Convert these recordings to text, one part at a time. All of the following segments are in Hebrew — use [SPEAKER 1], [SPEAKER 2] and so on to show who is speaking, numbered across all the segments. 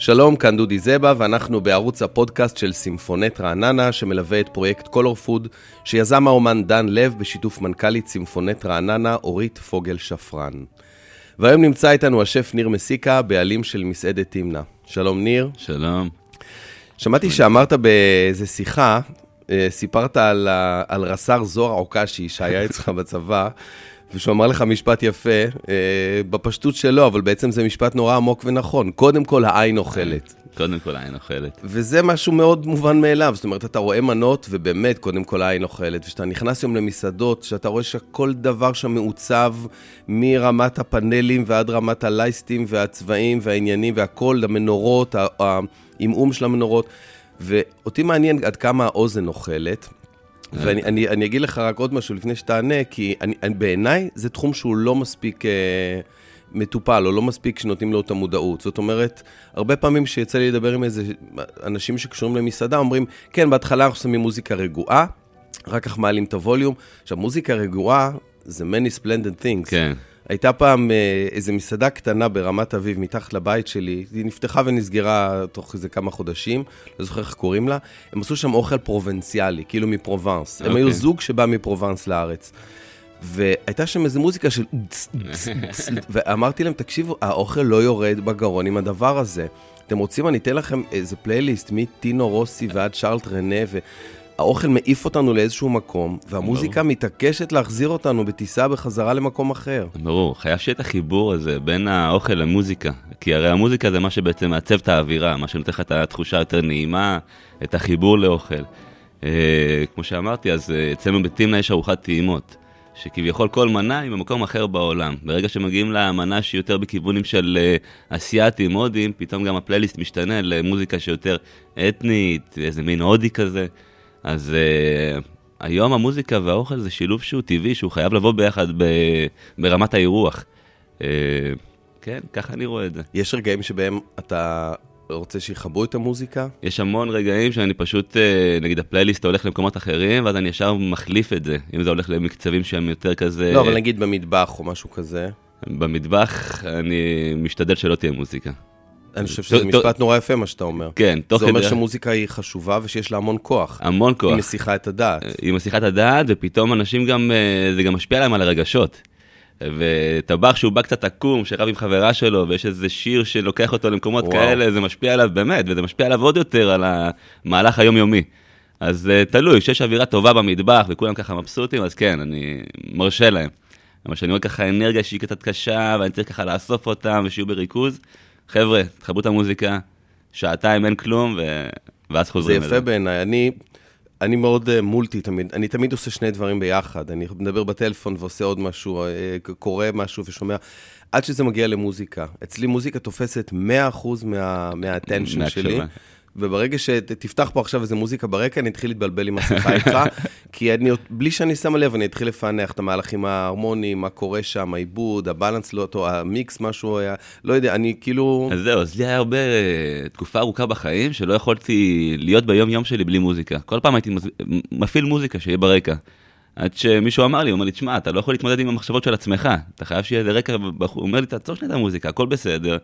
[SPEAKER 1] שלום, כאן דודי זבה, ואנחנו בערוץ הפודקאסט של סימפונט רעננה, שמלווה את פרויקט Color Food, שיזם האומן דן לב בשיתוף מנכ"לית סימפונט רעננה, אורית פוגל שפרן. והיום נמצא איתנו השף ניר מסיקה, בעלים של מסעדת תמנע. שלום, ניר.
[SPEAKER 2] שלום.
[SPEAKER 1] שמעתי שאמרת באיזה שיחה, אה, סיפרת על, על רס"ר זוהר עוקשי שהיה אצלך בצבא, ושהוא אמר לך משפט יפה, אה, בפשטות שלו, אבל בעצם זה משפט נורא עמוק ונכון. קודם כל העין אוכלת.
[SPEAKER 2] קודם כל העין אוכלת.
[SPEAKER 1] וזה משהו מאוד מובן מאליו, זאת אומרת, אתה רואה מנות, ובאמת, קודם כל העין אוכלת. וכשאתה נכנס היום למסעדות, שאתה רואה שכל דבר שם מעוצב, מרמת הפאנלים ועד רמת הלייסטים והצבעים והעניינים והכל, המנורות, העמעום של המנורות. ואותי מעניין עד כמה האוזן אוכלת. ואני אני, אני אגיד לך רק עוד משהו לפני שתענה, כי אני, אני, בעיניי זה תחום שהוא לא מספיק אה, מטופל, או לא מספיק שנותנים לו את המודעות. זאת אומרת, הרבה פעמים שיצא לי לדבר עם איזה אנשים שקשורים למסעדה, אומרים, כן, בהתחלה אנחנו שמים מוזיקה רגועה, אחר כך מעלים את הווליום. עכשיו, מוזיקה רגועה זה many splendid things.
[SPEAKER 2] כן.
[SPEAKER 1] הייתה פעם אה, איזו מסעדה קטנה ברמת אביב, מתחת לבית שלי, היא נפתחה ונסגרה תוך איזה כמה חודשים, לא זוכר איך קוראים לה, הם עשו שם אוכל פרובנציאלי, כאילו מפרובנס. הם
[SPEAKER 2] אוקיי.
[SPEAKER 1] היו זוג שבא מפרובנס לארץ. והייתה שם איזו מוזיקה של... ואמרתי להם, תקשיבו, האוכל לא יורד בגרון עם הדבר הזה. אתם רוצים, אני אתן לכם איזה פלייליסט מטינו רוסי ועד שרלט רנה, והאוכל מעיף אותנו לאיזשהו מקום, והמוזיקה מתעקשת להחזיר אותנו בטיסה בחזרה למקום אחר.
[SPEAKER 2] ברור, חייב שיהיה את החיבור הזה בין האוכל למוזיקה. כי הרי המוזיקה זה מה שבעצם מעצב את האווירה, מה שנותן לך את התחושה היותר נעימה, את החיבור לאוכל. אה, כמו שאמרתי, אז אה, אצלנו בתמנע יש ארוחת טעימות. שכביכול כל מנה היא במקום אחר בעולם. ברגע שמגיעים למנה שהיא יותר בכיוונים של אה, אסיאתים, הודים, פתאום גם הפלייליסט משתנה למוזיקה שיותר אתנית, איזה מין הודי כזה. אז uh, היום המוזיקה והאוכל זה שילוב שהוא טבעי, שהוא חייב לבוא ביחד ב, ברמת האירוח. Uh, כן, ככה אני רואה את זה.
[SPEAKER 1] יש רגעים שבהם אתה רוצה שיכבו את המוזיקה?
[SPEAKER 2] יש המון רגעים שאני פשוט, uh, נגיד הפלייליסט הולך למקומות אחרים, ואז אני ישר מחליף את זה. אם זה הולך למקצבים שהם יותר כזה...
[SPEAKER 1] לא, אבל נגיד במטבח או משהו כזה.
[SPEAKER 2] במטבח אני משתדל שלא תהיה מוזיקה.
[SPEAKER 1] אני חושב שזה משפט נורא יפה מה שאתה אומר.
[SPEAKER 2] כן, תוך
[SPEAKER 1] זה אומר
[SPEAKER 2] כדי-
[SPEAKER 1] שמוזיקה היא חשובה ושיש לה המון כוח.
[SPEAKER 2] המון כוח.
[SPEAKER 1] היא מסיחה את הדעת.
[SPEAKER 2] היא מסיחה את הדעת, ופתאום אנשים גם, אה, זה גם משפיע להם על הרגשות. וטבח שהוא בא קצת עקום, שרב עם חברה שלו, ויש איזה שיר שלוקח אותו למקומות
[SPEAKER 1] וואו.
[SPEAKER 2] כאלה, זה משפיע עליו באמת, וזה משפיע עליו עוד יותר על המהלך היומיומי. אז אה, תלוי, כשיש אווירה טובה במטבח וכולם ככה מבסוטים, אז כן, אני מרשה להם. אבל כשאני רואה ככה אנרגיה שהיא קצת קשה, ואני צריך ככה לאסוף אותם ושיהיו בריכוז, חבר'ה, תחברו את המוזיקה, שעתיים אין כלום, ו... ואז
[SPEAKER 1] זה
[SPEAKER 2] חוזרים
[SPEAKER 1] יפה בעיניי. אני, אני מאוד אה, מולטי תמיד, אני תמיד עושה שני דברים ביחד. אני מדבר בטלפון ועושה עוד משהו, אה, קורא משהו ושומע, עד שזה מגיע למוזיקה. אצלי מוזיקה תופסת 100% מה, מהאטנשן. שלי. וברגע שתפתח פה עכשיו איזה מוזיקה ברקע, אני אתחיל להתבלבל עם השיחה איתך, כי אני, בלי שאני שם לב, אני אתחיל לפענח את המהלכים ההרמוניים, מה קורה שם, העיבוד, הבלנס לא אותו, המיקס, משהו היה, לא יודע, אני כאילו...
[SPEAKER 2] אז זהו, אז לי היה הרבה, אה, תקופה ארוכה בחיים שלא יכולתי להיות ביום יום שלי בלי מוזיקה. כל פעם הייתי מפעיל מוזיקה שיהיה ברקע. עד שמישהו אמר לי, הוא אומר לי, תשמע, אתה לא יכול להתמודד עם המחשבות של עצמך, אתה חייב שיהיה איזה רקע, הוא אומר לי, תעצור שנייה את המוזיקה, הכל בסדר,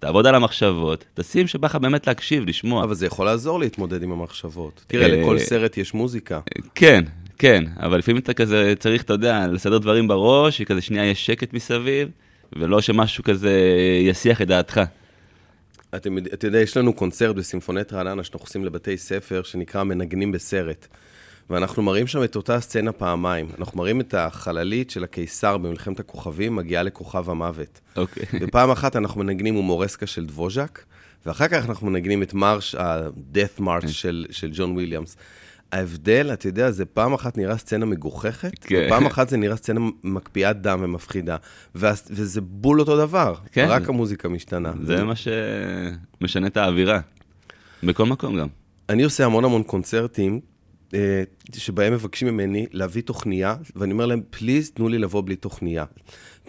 [SPEAKER 2] תעבוד על המחשבות, תשים שבא לך באמת להקשיב, לשמוע.
[SPEAKER 1] אבל זה יכול לעזור להתמודד עם המחשבות. תראה,
[SPEAKER 2] אה,
[SPEAKER 1] לכל סרט יש מוזיקה.
[SPEAKER 2] כן, כן, אבל לפעמים אתה כזה צריך, אתה יודע, לסדר דברים בראש, שכזה שנייה יש שקט מסביב, ולא שמשהו כזה יסיח את דעתך.
[SPEAKER 1] אתה יודע, יש לנו קונצרט בסימפונט רעננה שאנחנו עושים לבתי ספר, שנקרא מנגנים בסרט. ואנחנו מראים שם את אותה סצנה פעמיים. אנחנו מראים את החללית של הקיסר במלחמת הכוכבים, מגיעה לכוכב המוות.
[SPEAKER 2] אוקיי.
[SPEAKER 1] ופעם אחת אנחנו מנגנים הומורסקה של דבוז'ק, ואחר כך אנחנו מנגנים את מרש, ה-death march של, של ג'ון וויליאמס. ההבדל, אתה יודע, זה פעם אחת נראה סצנה מגוחכת,
[SPEAKER 2] כן.
[SPEAKER 1] ופעם אחת זה נראה סצנה מקפיאת דם ומפחידה. וזה בול אותו דבר,
[SPEAKER 2] כן.
[SPEAKER 1] רק המוזיקה משתנה.
[SPEAKER 2] זה מה שמשנה את האווירה. בכל מקום גם.
[SPEAKER 1] אני עושה המון המון קונצרטים, שבהם מבקשים ממני להביא תוכניה, ואני אומר להם, פליז, תנו לי לבוא בלי תוכניה.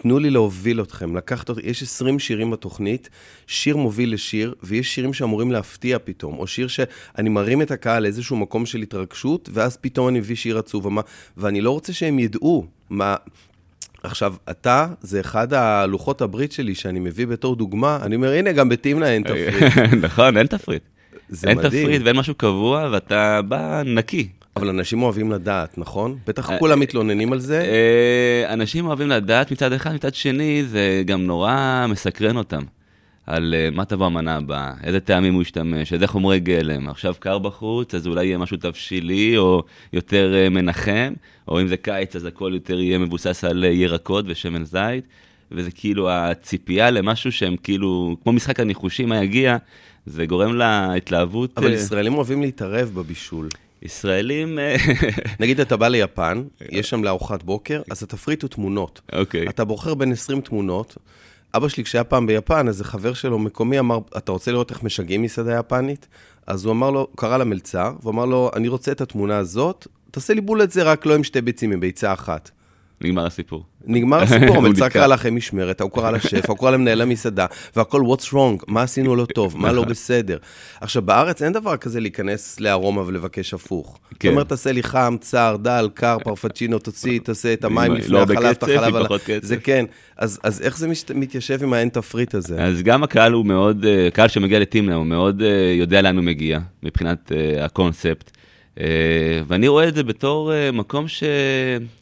[SPEAKER 1] תנו לי להוביל אתכם, לקחת אותי, יש 20 שירים בתוכנית, שיר מוביל לשיר, ויש שירים שאמורים להפתיע פתאום, או שיר שאני מרים את הקהל לאיזשהו מקום של התרגשות, ואז פתאום אני מביא שיר עצוב, ומה, ואני לא רוצה שהם ידעו מה... עכשיו, אתה, זה אחד הלוחות הברית שלי שאני מביא בתור דוגמה, אני אומר, הנה, גם בתמנע אין תפריט.
[SPEAKER 2] נכון, אין תפריט.
[SPEAKER 1] זה
[SPEAKER 2] אין
[SPEAKER 1] מדהים.
[SPEAKER 2] תפריט ואין משהו קבוע, ואתה בא נקי.
[SPEAKER 1] אבל אנשים אוהבים לדעת, נכון? בטח
[SPEAKER 2] אה,
[SPEAKER 1] כולם מתלוננים על זה.
[SPEAKER 2] אה, אנשים אוהבים לדעת מצד אחד, מצד שני, זה גם נורא מסקרן אותם. על אה, מה תבוא המנה הבאה, איזה טעמים הוא ישתמש, איזה חומרי גלם. עכשיו קר בחוץ, אז אולי יהיה משהו תבשילי, או יותר מנחם, או אם זה קיץ, אז הכל יותר יהיה מבוסס על ירקות ושמן זית. וזה כאילו הציפייה למשהו שהם כאילו, כמו משחק הניחושים, מה יגיע, זה גורם להתלהבות.
[SPEAKER 1] אבל
[SPEAKER 2] אה,
[SPEAKER 1] ישראלים אוהבים להתערב בבישול.
[SPEAKER 2] ישראלים, אה,
[SPEAKER 1] נגיד אתה בא ליפן, יש שם לארוחת בוקר, אז התפריט הוא תמונות.
[SPEAKER 2] אוקיי.
[SPEAKER 1] אתה בוחר בין 20 תמונות. אבא שלי, כשהיה פעם ביפן, איזה חבר שלו מקומי אמר, אתה רוצה לראות איך משגעים מסעדה יפנית? אז הוא אמר לו, קרא למלצר, והוא אמר לו, אני רוצה את התמונה הזאת, תעשה לי בולט זה רק לא עם שתי ביצים, עם ביצה אחת.
[SPEAKER 2] נגמר הסיפור.
[SPEAKER 1] נגמר הסיפור, המלצר
[SPEAKER 2] נתקע.
[SPEAKER 1] קרא לכם משמרת, הוא קרא לשף, הוא קרא למנהל המסעדה, והכל what's wrong, מה עשינו לא טוב, מה לא בסדר. עכשיו, בארץ אין דבר כזה להיכנס לארומה ולבקש הפוך. זאת
[SPEAKER 2] כן.
[SPEAKER 1] אומרת, תעשה לי חם, צר, דל, קר, פרפצ'ינו, תוציא, תעשה את המים
[SPEAKER 2] עם-
[SPEAKER 1] לפני
[SPEAKER 2] לא
[SPEAKER 1] החלב, את החלב על. זה כן. אז אז איך זה משת- מתיישב עם האין תפריט הזה?
[SPEAKER 2] אז גם הקהל הוא מאוד, אה, קהל שמגיע לטימנה, הוא מאוד אה, יודע לאן הוא מגיע, מבחינת אה, הקונספט. אה, ואני רואה את זה בתור אה, מקום ש...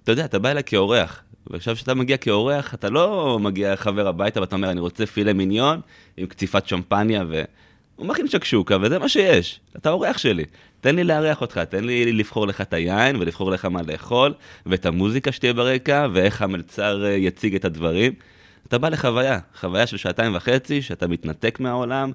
[SPEAKER 2] אתה יודע, אתה בא אליי כאורח. ועכשיו כשאתה מגיע כאורח, אתה לא מגיע חבר הביתה ואתה אומר, אני רוצה פילה מיניון עם קציפת שמפניה, והוא מכין שקשוקה, וזה מה שיש. אתה אורח שלי. תן לי לארח אותך, תן לי לבחור לך את היין ולבחור לך מה לאכול, ואת המוזיקה שתהיה ברקע, ואיך המלצר אה, יציג את הדברים. אתה בא לחוויה, חוויה של שעתיים וחצי, שאתה מתנתק מהעולם,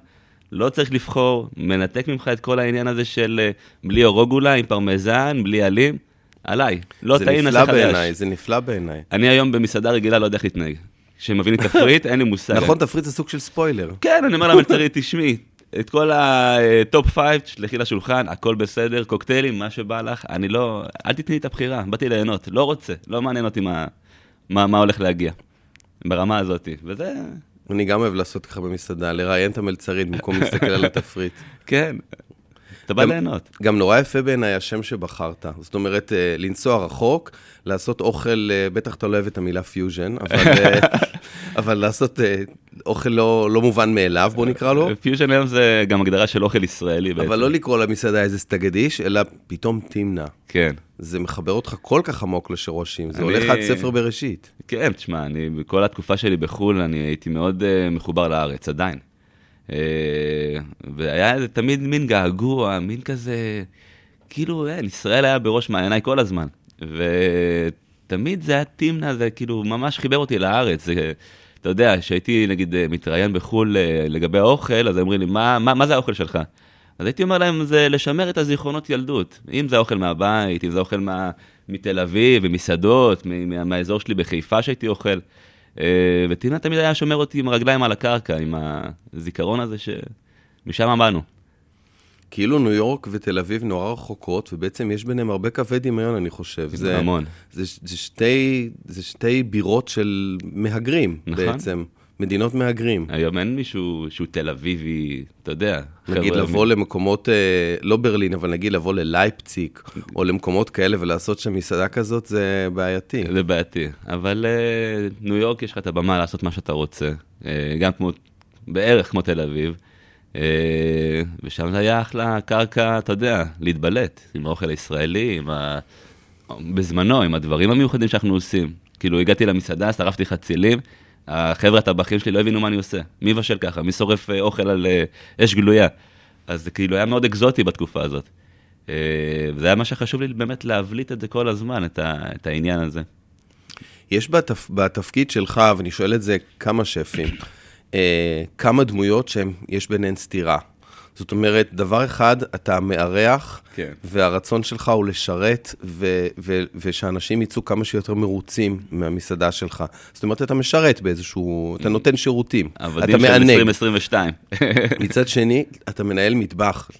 [SPEAKER 2] לא צריך לבחור, מנתק ממך את כל העניין הזה של אה, בלי אורוגולה, עם פרמזן, בלי עלים, עליי. לא
[SPEAKER 1] זה
[SPEAKER 2] טעים,
[SPEAKER 1] נפלא
[SPEAKER 2] נעשה
[SPEAKER 1] בעיניי,
[SPEAKER 2] חדש.
[SPEAKER 1] זה נפלא בעיניי.
[SPEAKER 2] אני היום במסעדה רגילה לא יודע איך להתנהג. כשמביא לי תפריט, אין לי מושג.
[SPEAKER 1] נכון, תפריט זה סוג של ספוילר.
[SPEAKER 2] כן, אני אומר למלצרית, תשמעי, את כל ה top five, תשלחי לשולחן, הכל בסדר, קוקטיילים, מה שבא לך, אני לא, אל תתני לי את הבחירה, באתי ליהנות, לא רוצה, לא מעניין אותי מה, מה, מה הולך להגיע, ברמה הזאת, וזה,
[SPEAKER 1] אני גם אוהב לעשות ככה במסעדה, לראיין את המלצרית במקום להסתכל על התפריט.
[SPEAKER 2] כן, אתה בא ליהנות.
[SPEAKER 1] גם נורא יפה בעיניי השם שבחרת. זאת אומרת, אה, לנסוע רחוק, לעשות אוכל, אה, בטח אתה לא אוהב את המילה פיוז'ן, אבל, אה, אבל לעשות אוכל לא, לא מובן מאליו, בוא נקרא לו.
[SPEAKER 2] פיוז'ן היום זה גם הגדרה של אוכל ישראלי בעצם.
[SPEAKER 1] אבל לא לקרוא למסעדה איזה סטגדיש, אלא פתאום תמנע.
[SPEAKER 2] כן,
[SPEAKER 1] זה מחבר אותך כל כך עמוק לשורשים, זה
[SPEAKER 2] אני-
[SPEAKER 1] הולך עד ספר בראשית.
[SPEAKER 2] כן, תשמע, אני, בכל התקופה שלי בחו"ל, אני הייתי מאוד uh, מחובר לארץ, עדיין. Uh, והיה איזה תמיד מין געגוע, מין כזה, כאילו, אין, ישראל היה בראש מעייניי כל הזמן. ותמיד זה היה תמנע, זה כאילו ממש חיבר אותי לארץ. זה, אתה יודע, כשהייתי נגיד אה, מתראיין בחו"ל אה, לגבי האוכל, אז אומרים לי, מה, מה, מה זה האוכל שלך? אז הייתי אומר להם, זה לשמר את הזיכרונות ילדות. אם זה האוכל מהבית, אם זה אוכל מה, מתל אביב, ממסעדות, מהאזור שלי בחיפה שהייתי אוכל. אה, וטינה תמיד היה שומר אותי עם הרגליים על הקרקע, עם הזיכרון הזה שמשם באנו.
[SPEAKER 1] כאילו ניו יורק ותל אביב נורא רחוקות, ובעצם יש ביניהם הרבה קווי דמיון, אני חושב. זה,
[SPEAKER 2] המון.
[SPEAKER 1] זה, זה, שתי, זה שתי בירות של מהגרים,
[SPEAKER 2] נכון.
[SPEAKER 1] בעצם. מדינות מהגרים.
[SPEAKER 2] היום אין מישהו שהוא תל אביבי, אתה יודע.
[SPEAKER 1] נגיד לבוא למקומות, אה, לא ברלין, אבל נגיד לבוא ללייפציג, או למקומות כאלה ולעשות שם מסעדה כזאת, זה בעייתי.
[SPEAKER 2] זה בעייתי, אבל אה, ניו יורק יש לך את הבמה לעשות מה שאתה רוצה, אה, גם כמו, בערך כמו תל אביב, ושם זה היה אחלה קרקע, אתה יודע, להתבלט עם האוכל הישראלי, עם ה... בזמנו, עם הדברים המיוחדים שאנחנו עושים. כאילו, הגעתי למסעדה, שרפתי חצילים, החבר'ה הטבחים שלי לא הבינו מה אני עושה. מי מבשל ככה? מי שורף אה, אוכל על אה, אש גלויה? אז זה כאילו היה מאוד אקזוטי בתקופה הזאת. אה, וזה היה מה שחשוב לי באמת להבליט את זה כל הזמן, את, ה, את העניין הזה.
[SPEAKER 1] יש בתפ... בתפקיד שלך, ואני שואל את זה כמה שפים, כמה דמויות שיש ביניהן סתירה. זאת אומרת, דבר אחד, אתה מארח,
[SPEAKER 2] כן.
[SPEAKER 1] והרצון שלך הוא לשרת, ו- ו- ושאנשים יצאו כמה שיותר מרוצים מהמסעדה שלך. זאת אומרת, אתה משרת באיזשהו, אתה נותן שירותים, אתה
[SPEAKER 2] עבדים של
[SPEAKER 1] מענג.
[SPEAKER 2] 2022.
[SPEAKER 1] מצד שני, אתה מנהל מטבח,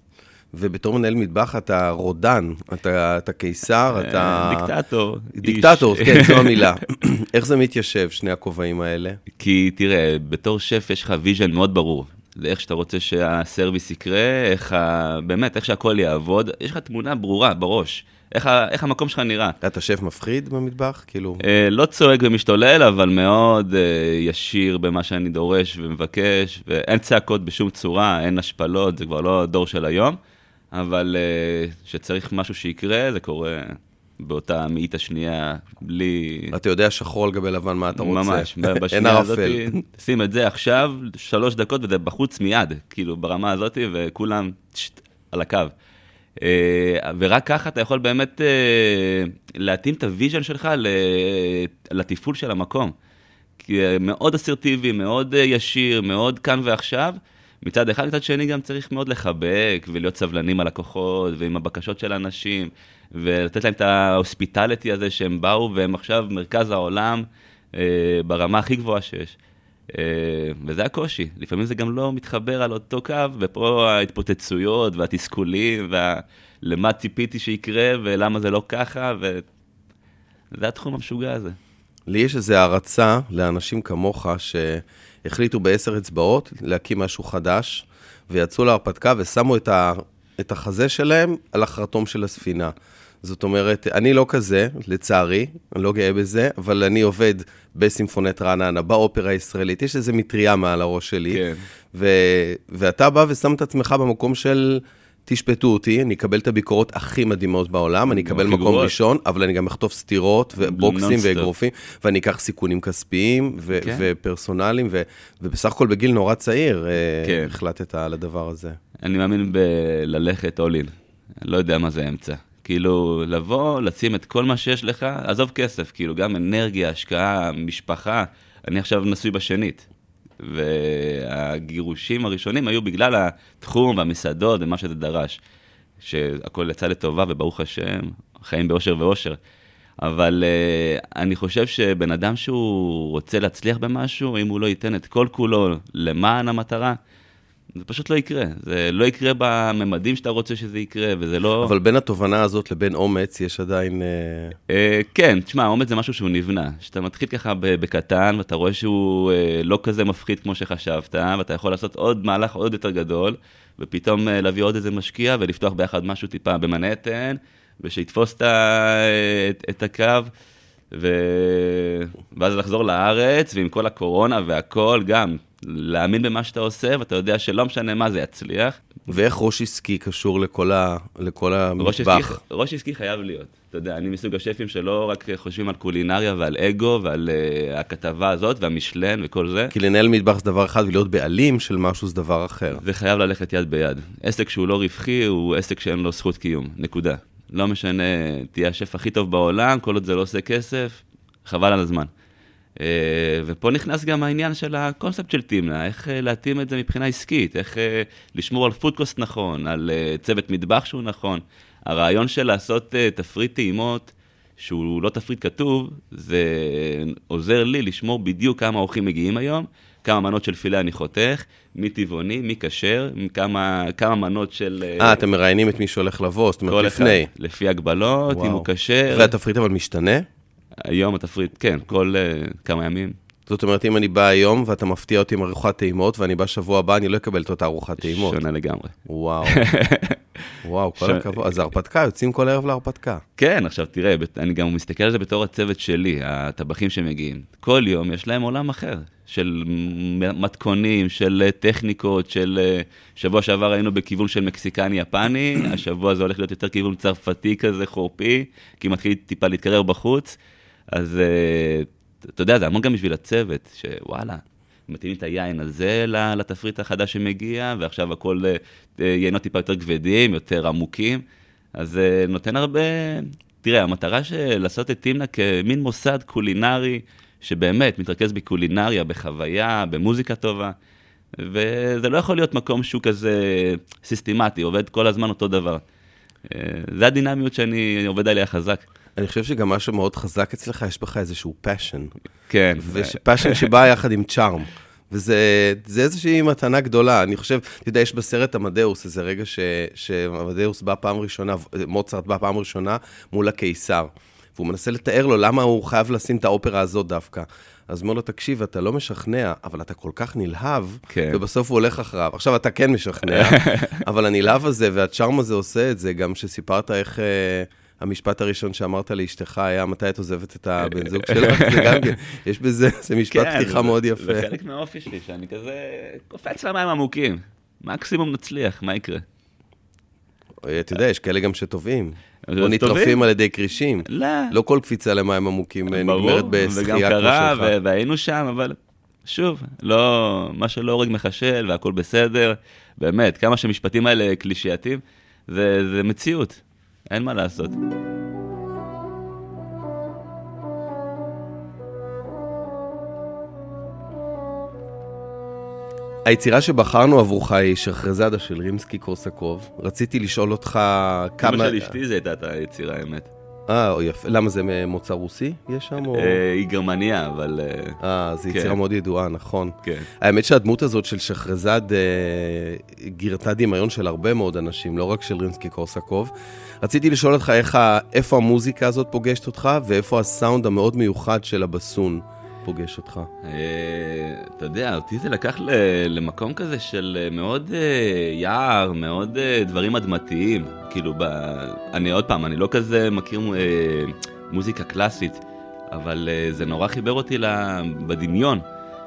[SPEAKER 1] ובתור מנהל מטבח אתה רודן, אתה, אתה קיסר, אתה...
[SPEAKER 2] דיקטטור.
[SPEAKER 1] דיקטטור. כן, זו המילה. איך זה מתיישב, שני הכובעים האלה?
[SPEAKER 2] כי תראה, בתור שף יש לך vision מאוד ברור. זה איך שאתה רוצה שה service יקרה, איך ה... באמת, איך שהכל יעבוד. יש לך תמונה ברורה בראש, איך, ה... איך המקום שלך נראה.
[SPEAKER 1] אתה שף מפחיד במטבח? כאילו...
[SPEAKER 2] אה, לא צועק ומשתולל, אבל מאוד אה, ישיר במה שאני דורש ומבקש, ואין צעקות בשום צורה, אין השפלות, זה כבר לא הדור של היום, אבל אה, כשצריך משהו שיקרה, זה קורה באותה מאית השנייה, בלי...
[SPEAKER 1] אתה יודע שחור על גבי לבן מה אתה רוצה.
[SPEAKER 2] ממש, בשנייה הזאת. שים את זה עכשיו, שלוש דקות, וזה בחוץ מיד, כאילו, ברמה הזאת, וכולם צ'ט, על הקו. אה, ורק ככה אתה יכול באמת אה, להתאים את ה vision שלך לתפעול של המקום. כי אה, מאוד אסרטיבי, מאוד ישיר, מאוד כאן ועכשיו. מצד אחד, מצד שני גם צריך מאוד לחבק ולהיות סבלנים על לקוחות ועם הבקשות של האנשים ולתת להם את ההוספיטליטי הזה שהם באו והם עכשיו מרכז העולם אה, ברמה הכי גבוהה שיש. אה, וזה הקושי, לפעמים זה גם לא מתחבר על אותו קו, ופה ההתפוצצויות והתסכולים ולמה ציפיתי שיקרה ולמה זה לא ככה, וזה התחום המשוגע הזה.
[SPEAKER 1] לי יש איזו הערצה לאנשים כמוך שהחליטו בעשר אצבעות להקים משהו חדש, ויצאו להרפתקה ושמו את, ה, את החזה שלהם על החרטום של הספינה. זאת אומרת, אני לא כזה, לצערי, אני לא גאה בזה, אבל אני עובד בסימפונט רעננה, באופרה הישראלית, יש איזו מטריה מעל הראש שלי.
[SPEAKER 2] כן.
[SPEAKER 1] ו... ואתה בא ושם את עצמך במקום של, תשפטו אותי, אני אקבל את הביקורות הכי מדהימות בעולם, אני אקבל מקום
[SPEAKER 2] גרועות.
[SPEAKER 1] ראשון, אבל אני גם אחטוף סטירות ובוקסים. ואגרופים, ואני אקח סיכונים כספיים ו-
[SPEAKER 2] כן.
[SPEAKER 1] ופרסונליים, ו- ובסך הכל בגיל נורא צעיר אה,
[SPEAKER 2] כן.
[SPEAKER 1] החלטת על הדבר הזה.
[SPEAKER 2] אני מאמין בללכת אני לא יודע מה זה אמצע. כאילו, לבוא, לשים את כל מה שיש לך, עזוב כסף, כאילו, גם אנרגיה, השקעה, משפחה. אני עכשיו נשוי בשנית, והגירושים הראשונים היו בגלל התחום והמסעדות ומה שזה דרש. שהכל יצא לטובה, וברוך השם, חיים באושר ואושר. אבל uh, אני חושב שבן אדם שהוא רוצה להצליח במשהו, אם הוא לא ייתן את כל כולו למען המטרה, זה פשוט לא יקרה. זה לא יקרה בממדים שאתה רוצה שזה יקרה, וזה לא...
[SPEAKER 1] אבל בין התובנה הזאת לבין אומץ, יש עדיין... אה,
[SPEAKER 2] אה, כן, תשמע, אומץ זה משהו שהוא נבנה. כשאתה מתחיל ככה בקטן, ואתה רואה שהוא אה, לא כזה מפחיד כמו שחשבת, ואתה יכול לעשות עוד מהלך עוד יותר גדול, ופתאום אה, להביא עוד איזה משקיע ולפתוח ביחד משהו טיפה במנהטן, ושיתפוס את, את, את הקו, ו... ואז לחזור לארץ, ועם כל הקורונה והכל, גם להאמין במה שאתה עושה, ואתה יודע שלא משנה מה זה יצליח.
[SPEAKER 1] ואיך ראש עסקי קשור לכל, ה... לכל
[SPEAKER 2] ראש
[SPEAKER 1] המטבח?
[SPEAKER 2] ראש עסקי חייב להיות. אתה יודע, אני מסוג השפים שלא רק חושבים על קולינריה ועל אגו ועל uh, הכתבה הזאת והמשלן וכל זה.
[SPEAKER 1] כי לנהל מטבח זה דבר אחד, ולהיות בעלים של משהו זה דבר אחר.
[SPEAKER 2] זה חייב ללכת יד ביד. עסק שהוא לא רווחי הוא עסק שאין לו זכות קיום, נקודה. לא משנה, תהיה השף הכי טוב בעולם, כל עוד זה לא עושה כסף, חבל על הזמן. Uh, ופה נכנס גם העניין של הקונספט של טימנה, איך uh, להתאים את זה מבחינה עסקית, איך uh, לשמור על פודקוסט נכון, על צוות מטבח שהוא נכון. הרעיון של לעשות תפריט טעימות, שהוא לא תפריט כתוב, זה עוזר לי לשמור בדיוק כמה אורחים מגיעים היום, כמה מנות של פילה אני חותך, מי טבעוני, מי כשר, כמה, כמה מנות של...
[SPEAKER 1] אה, אתם מראיינים את מי שהולך לבוא, זאת אומרת, לפני.
[SPEAKER 2] אחד, לפי הגבלות, אם
[SPEAKER 1] וואו.
[SPEAKER 2] הוא כשר.
[SPEAKER 1] והתפריט אבל משתנה?
[SPEAKER 2] היום התפריט, כן, כל uh, כמה ימים.
[SPEAKER 1] זאת אומרת, אם אני בא היום ואתה מפתיע אותי עם ארוחת טעימות, ואני בא שבוע הבא, אני לא אקבל את אותה ארוחת טעימות.
[SPEAKER 2] שונה לגמרי.
[SPEAKER 1] וואו. וואו, כל
[SPEAKER 2] ש-
[SPEAKER 1] הכבוד. אז הרפתקה, יוצאים כל ערב להרפתקה.
[SPEAKER 2] כן, עכשיו תראה, אני גם מסתכל על זה בתור הצוות שלי, הטבחים שמגיעים. כל יום יש להם עולם אחר, של מתכונים, של אה, טכניקות, של... אה, שבוע שעבר היינו בכיוון של מקסיקני-יפני, השבוע זה הולך להיות יותר כיוון צרפתי כזה, חורפי, כי מתחיל טיפה להתקרר בחוץ. אז אה, אתה יודע, זה המון גם בשביל הצוות, שוואלה, מתאימים את היין הזה לתפריט החדש שמגיע, ועכשיו הכל אה, אה, יינות טיפה יותר כבדים, יותר עמוקים. אז נותן הרבה... תראה, המטרה של לעשות את טימנה כמין מוסד קולינרי, שבאמת מתרכז בקולינריה, בחוויה, במוזיקה טובה, וזה לא יכול להיות מקום שהוא כזה סיסטמטי, עובד כל הזמן אותו דבר. זה הדינמיות שאני עובד עליה חזק.
[SPEAKER 1] אני חושב שגם מה שמאוד חזק אצלך, יש בך איזשהו passion.
[SPEAKER 2] כן.
[SPEAKER 1] ו passion שבא יחד עם charm. וזה זה איזושהי מתנה גדולה. אני חושב, אתה יודע, יש בסרט עמדאוס איזה רגע שעמדאוס בא פעם ראשונה, מוצרט בא פעם ראשונה מול הקיסר. והוא מנסה לתאר לו למה הוא חייב לשים את האופרה הזאת דווקא. אז אומר לו, תקשיב, אתה לא משכנע, אבל אתה כל כך נלהב,
[SPEAKER 2] כן.
[SPEAKER 1] ובסוף הוא הולך אחריו. עכשיו, אתה כן משכנע, אבל הנלהב הזה והצ'ארם הזה עושה את זה, גם שסיפרת איך... אה, המשפט הראשון שאמרת לאשתך היה, מתי את עוזבת את הבן זוג שלך? זה גם כן, יש בזה, זה משפט
[SPEAKER 2] כן,
[SPEAKER 1] פתיחה מאוד יפה.
[SPEAKER 2] זה חלק מהאופי שלי, שאני כזה קופץ למים עמוקים. מקסימום נצליח, מה יקרה?
[SPEAKER 1] אתה יודע, יש כאלה גם שטובעים.
[SPEAKER 2] אז
[SPEAKER 1] או נטרפים? על ידי כרישים.
[SPEAKER 2] לא.
[SPEAKER 1] לא כל קפיצה למים עמוקים אה,
[SPEAKER 2] ברור,
[SPEAKER 1] נגמרת בשחייה
[SPEAKER 2] קרה,
[SPEAKER 1] כמו שלך.
[SPEAKER 2] ו- והיינו שם, אבל שוב, לא, מה שלא הורג מחשל והכל בסדר. באמת, כמה שהמשפטים האלה קלישייתיים, זה, זה מציאות, אין מה לעשות.
[SPEAKER 1] היצירה שבחרנו עבורך היא שחרזאדה של רימסקי קורסקוב. רציתי לשאול אותך
[SPEAKER 2] כמה
[SPEAKER 1] כמה...
[SPEAKER 2] של אשתי זה הייתה את היצירה, האמת.
[SPEAKER 1] אה, יפה. למה זה ממוצא רוסי? יש שם? או...
[SPEAKER 2] אה, היא גרמניה, אבל... אה,
[SPEAKER 1] אה, זו יצירה
[SPEAKER 2] כן.
[SPEAKER 1] מאוד ידועה, נכון.
[SPEAKER 2] כן.
[SPEAKER 1] האמת שהדמות הזאת של שחרזאד אה, גירתה דמיון של הרבה מאוד אנשים, לא רק של רימסקי קורסקוב. רציתי לשאול אותך איפה המוזיקה הזאת פוגשת אותך, ואיפה הסאונד המאוד מיוחד של הבסון פוגש אותך.
[SPEAKER 2] אה, אתה יודע, אותי זה לקח למקום כזה של אה, מאוד אה, יער, מאוד דברים אדמתיים. כאילו. אני עוד פעם, אני לא כזה מכיר מוזיקה קלאסית, אבל זה נורא חיבר אותי בדמיון,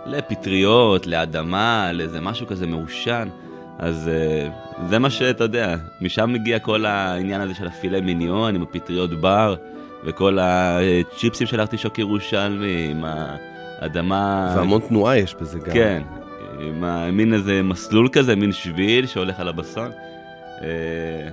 [SPEAKER 2] לפטריות, לאדמה, לאיזה משהו כזה מעושן. אז זה מה שאתה יודע, משם מגיע כל העניין הזה של הפילה מיניון עם הפטריות בר, וכל הצ'יפסים של ארטישוק ירושלמי, עם האדמה...
[SPEAKER 1] והמון תנועה יש בזה גם.
[SPEAKER 2] כן, עם מין איזה מסלול כזה, מין שביל שהולך על הבסון. אה.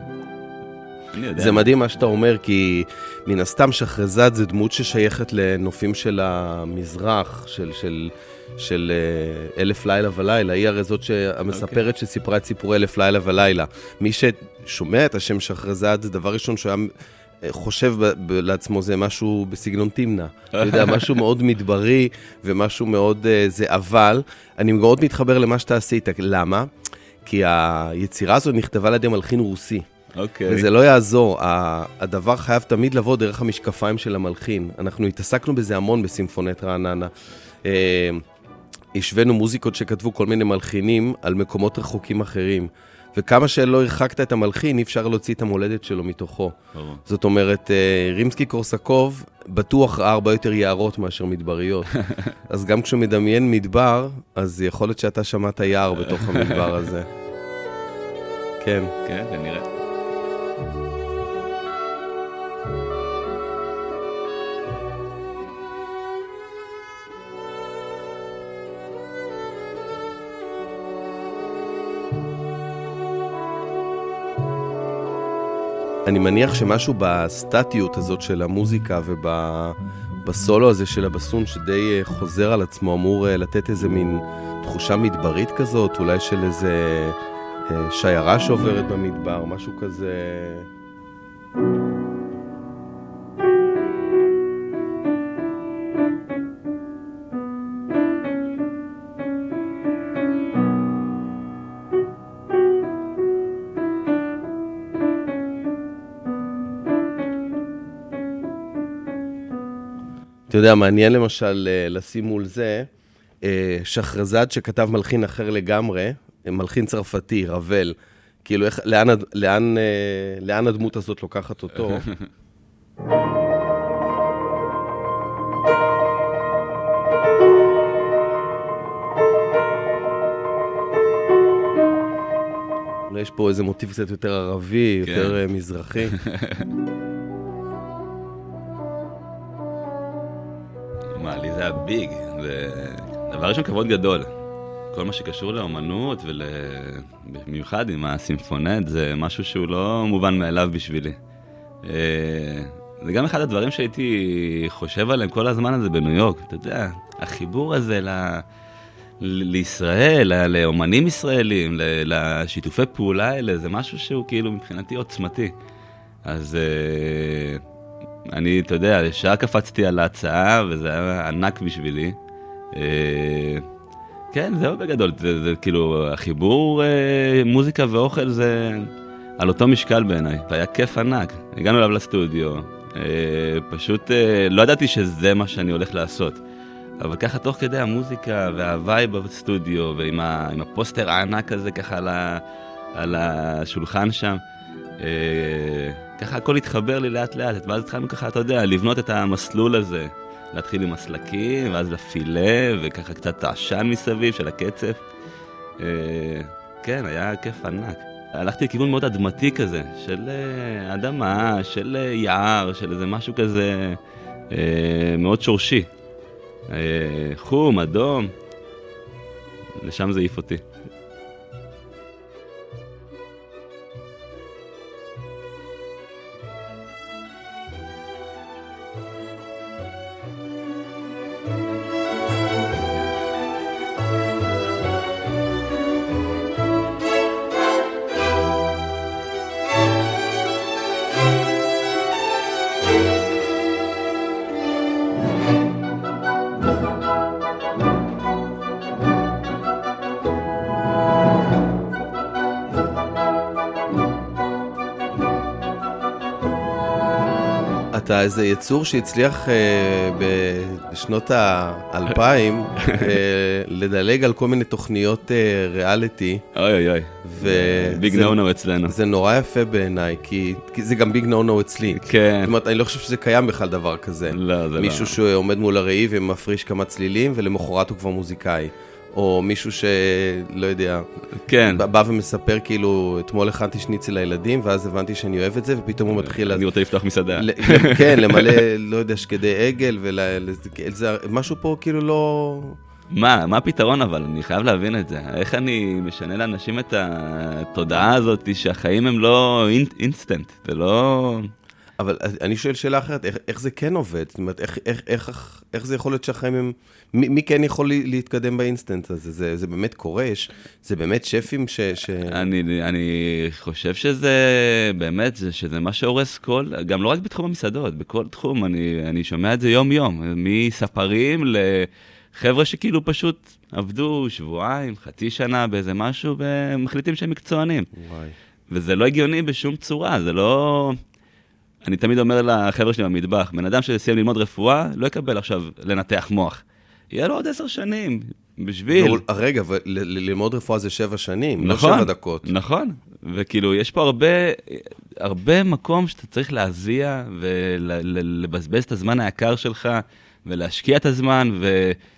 [SPEAKER 1] זה מדהים מה שאתה אומר, כי מן הסתם שחרזאד זה דמות ששייכת לנופים של המזרח, של, של, של אה, אלף לילה ולילה. היא הרי זאת המספרת okay. שסיפרה את סיפורי אלף לילה ולילה. מי ששומע את השם שחרזאד, דבר ראשון שהוא היה... חושב ב- ב- לעצמו זה משהו בסגנון תמנע. אתה יודע, משהו מאוד מדברי ומשהו מאוד אה, זה, אבל אני מאוד מתחבר למה שאתה עשית. למה? כי היצירה הזאת נכתבה על ידי מלחין רוסי.
[SPEAKER 2] אוקיי.
[SPEAKER 1] וזה לא יעזור, הדבר חייב תמיד לבוא דרך המשקפיים של המלחין. אנחנו התעסקנו בזה המון בסימפונט רעננה. אה, השווינו מוזיקות שכתבו כל מיני מלחינים על מקומות רחוקים אחרים. וכמה שלא הרחקת את המלחין, אי אפשר להוציא את המולדת שלו מתוכו.
[SPEAKER 2] ברור.
[SPEAKER 1] זאת אומרת, אה, רימסקי קורסקוב בטוח ראה הרבה יותר יערות מאשר מדבריות. אז גם כשהוא מדמיין מדבר, אז יכול להיות שאתה שמעת יער בתוך המדבר הזה. כן.
[SPEAKER 2] כן, כנראה.
[SPEAKER 1] אני מניח שמשהו בסטטיות הזאת של המוזיקה ובסולו הזה של הבסון, שדי אה, חוזר על עצמו, אמור אה, לתת איזה מין תחושה מדברית כזאת, אולי של איזה אה, שיירה שעוברת במדבר, משהו כזה... אתה יודע, מעניין למשל אה, לשים מול זה, אה, שחרזאד שכתב מלחין אחר לגמרי, אה, מלחין צרפתי, רבל. כאילו, איך, לאן, לאן, לאן הדמות הזאת לוקחת אותו? יש פה איזה מוטיב קצת יותר ערבי,
[SPEAKER 2] כן.
[SPEAKER 1] יותר מזרחי.
[SPEAKER 2] היה ביג. זה דבר ראשון, כבוד גדול. כל מה שקשור לאומנות, ובמיוחד עם הסימפונט, זה משהו שהוא לא מובן מאליו בשבילי. אה, זה גם אחד הדברים שהייתי חושב עליהם כל הזמן הזה בניו יורק. אתה יודע, החיבור הזה ל... לישראל, לאומנים ישראלים, לשיתופי פעולה האלה, זה משהו שהוא כאילו מבחינתי עוצמתי. אז אה, אני, אתה יודע, ישר קפצתי על ההצעה, וזה היה ענק בשבילי. אה, כן, זהו בגדול, זה, זה כאילו, החיבור אה, מוזיקה ואוכל זה על אותו משקל בעיניי, והיה כיף ענק. הגענו אליו לסטודיו, פשוט לא ידעתי שזה מה שאני הולך לעשות. אבל ככה תוך כדי המוזיקה וה vibe בסטודיו ועם ה, הפוסטר הענק הזה ככה על, ה, על השולחן שם, אה, ככה הכל התחבר לי לאט לאט, ואז התחלנו ככה, אתה יודע, לבנות את המסלול הזה. להתחיל עם הסלקים, ואז לפילה, וככה קצת עשן מסביב של הקצף. אה, כן, היה כיף ענק. הלכתי לכיוון מאוד אדמתי כזה, של אה, אדמה, של אה, יער, של איזה משהו כזה אה, מאוד שורשי. אה, חום, אדום, לשם זה העיף אותי.
[SPEAKER 1] איזה יצור שהצליח אה, בשנות האלפיים אה, לדלג על כל מיני תוכניות אה, ריאליטי.
[SPEAKER 2] אוי אוי אוי, ביג נו נו אצלנו.
[SPEAKER 1] זה נורא יפה בעיניי, כי, כי זה גם ביג נו נו אצלי.
[SPEAKER 2] כן.
[SPEAKER 1] זאת אומרת, אני לא חושב שזה קיים בכלל דבר כזה.
[SPEAKER 2] לא, זה לא.
[SPEAKER 1] מישהו שעומד מול הראי ומפריש כמה צלילים, ולמחרת הוא כבר מוזיקאי. או מישהו שלא יודע,
[SPEAKER 2] כן.
[SPEAKER 1] בא ומספר כאילו, אתמול הכנתי שניצל לילדים, ואז הבנתי שאני אוהב את זה, ופתאום הוא מתחיל...
[SPEAKER 2] אני רוצה לפתוח מסעדה.
[SPEAKER 1] כן, למלא, לא יודע, שקדי עגל, ומשהו פה כאילו לא...
[SPEAKER 2] מה, מה הפתרון אבל? אני חייב להבין את זה. איך אני משנה לאנשים את התודעה הזאת שהחיים הם לא אינסטנט, זה לא...
[SPEAKER 1] אבל אני שואל שאלה אחרת, איך, איך זה כן עובד? זאת אומרת, איך, איך, איך, איך זה יכול להיות שהחיים הם... מי, מי כן יכול להתקדם באינסטנט הזה? זה, זה באמת קורה? יש, זה באמת שפים ש... ש...
[SPEAKER 2] אני, אני חושב שזה באמת, זה, שזה מה שהורס כל... גם לא רק בתחום המסעדות, בכל תחום, אני, אני שומע את זה יום-יום, מספרים לחבר'ה שכאילו פשוט עבדו שבועיים, חצי שנה באיזה משהו, ומחליטים שהם מקצוענים. וואי. וזה לא הגיוני בשום צורה, זה לא... אני תמיד אומר לחבר'ה שלי במטבח, בן אדם שסיים ללמוד רפואה, לא יקבל עכשיו לנתח מוח. יהיה לו עוד עשר שנים, בשביל...
[SPEAKER 1] לא, רגע, ללמוד רפואה זה שבע שנים, לא נכון, לא שבע דקות.
[SPEAKER 2] נכון, וכאילו, יש פה הרבה, הרבה מקום שאתה צריך להזיע ולבזבז את הזמן היקר שלך, ולהשקיע את הזמן,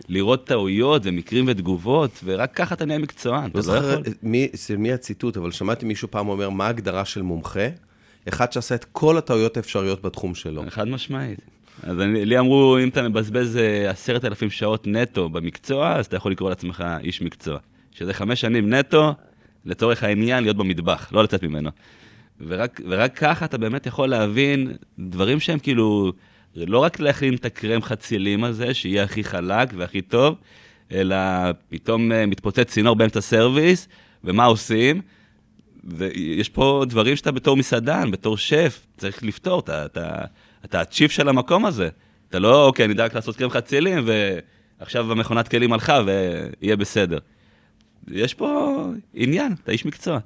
[SPEAKER 2] ולראות טעויות ומקרים ותגובות, ורק ככה אתה נהיה מקצוען, לא, לא זוכר
[SPEAKER 1] מי, מי הציטוט, אבל שמעתי מישהו פעם אומר, מה ההגדרה של מומחה? אחד שעשה את כל הטעויות האפשריות בתחום שלו.
[SPEAKER 2] חד משמעית. אז אני, לי אמרו, אם אתה מבזבז אה, עשרת אלפים שעות נטו במקצוע, אז אתה יכול לקרוא לעצמך איש מקצוע. שזה חמש שנים נטו, לצורך העניין, להיות במטבח, לא לצאת ממנו. ורק, ורק ככה אתה באמת יכול להבין דברים שהם כאילו, לא רק להכין את הקרם חצילים הזה, שיהיה הכי חלק והכי טוב, אלא פתאום אה, מתפוצץ צינור באמצע סרוויס, ומה עושים? ויש פה דברים שאתה בתור מסעדן, בתור שף, צריך לפתור, אתה, אתה, אתה הצ'יפ של המקום הזה. אתה לא, אוקיי, אני אדאג לעשות קרם חצילים, ועכשיו המכונת כלים הלכה ויהיה בסדר. יש פה עניין, אתה איש מקצוע.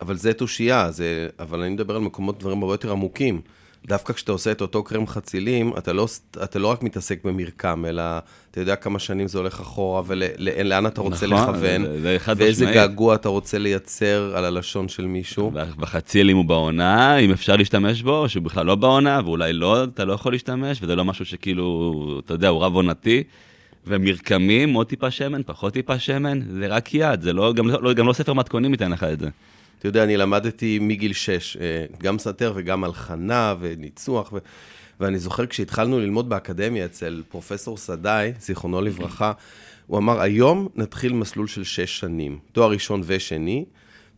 [SPEAKER 1] אבל זה תושייה, זה... אבל אני מדבר על מקומות, דברים הרבה יותר עמוקים. דווקא כשאתה עושה את אותו קרם חצילים, אתה לא, אתה לא רק מתעסק במרקם, אלא אתה יודע כמה שנים זה הולך אחורה ולאן אתה רוצה נכון, לכוון, זה, זה ואיזה משמעית. געגוע אתה רוצה לייצר על הלשון של מישהו.
[SPEAKER 2] בחציל אם הוא בעונה, אם אפשר להשתמש בו, או שהוא בכלל לא בעונה, ואולי לא, אתה לא יכול להשתמש, וזה לא משהו שכאילו, אתה יודע, הוא רב עונתי. ומרקמים, עוד טיפה שמן, פחות טיפה שמן, זה רק יד, זה לא, גם, לא, גם לא ספר מתכונים ייתן לך את זה.
[SPEAKER 1] אתה יודע, אני למדתי מגיל 6, אה, גם פסנתר וגם הלחנה וניצוח, ו... ואני זוכר כשהתחלנו ללמוד באקדמיה אצל פרופסור סדאי, זיכרונו לברכה, הוא אמר, היום נתחיל מסלול של 6 שנים, תואר ראשון ושני,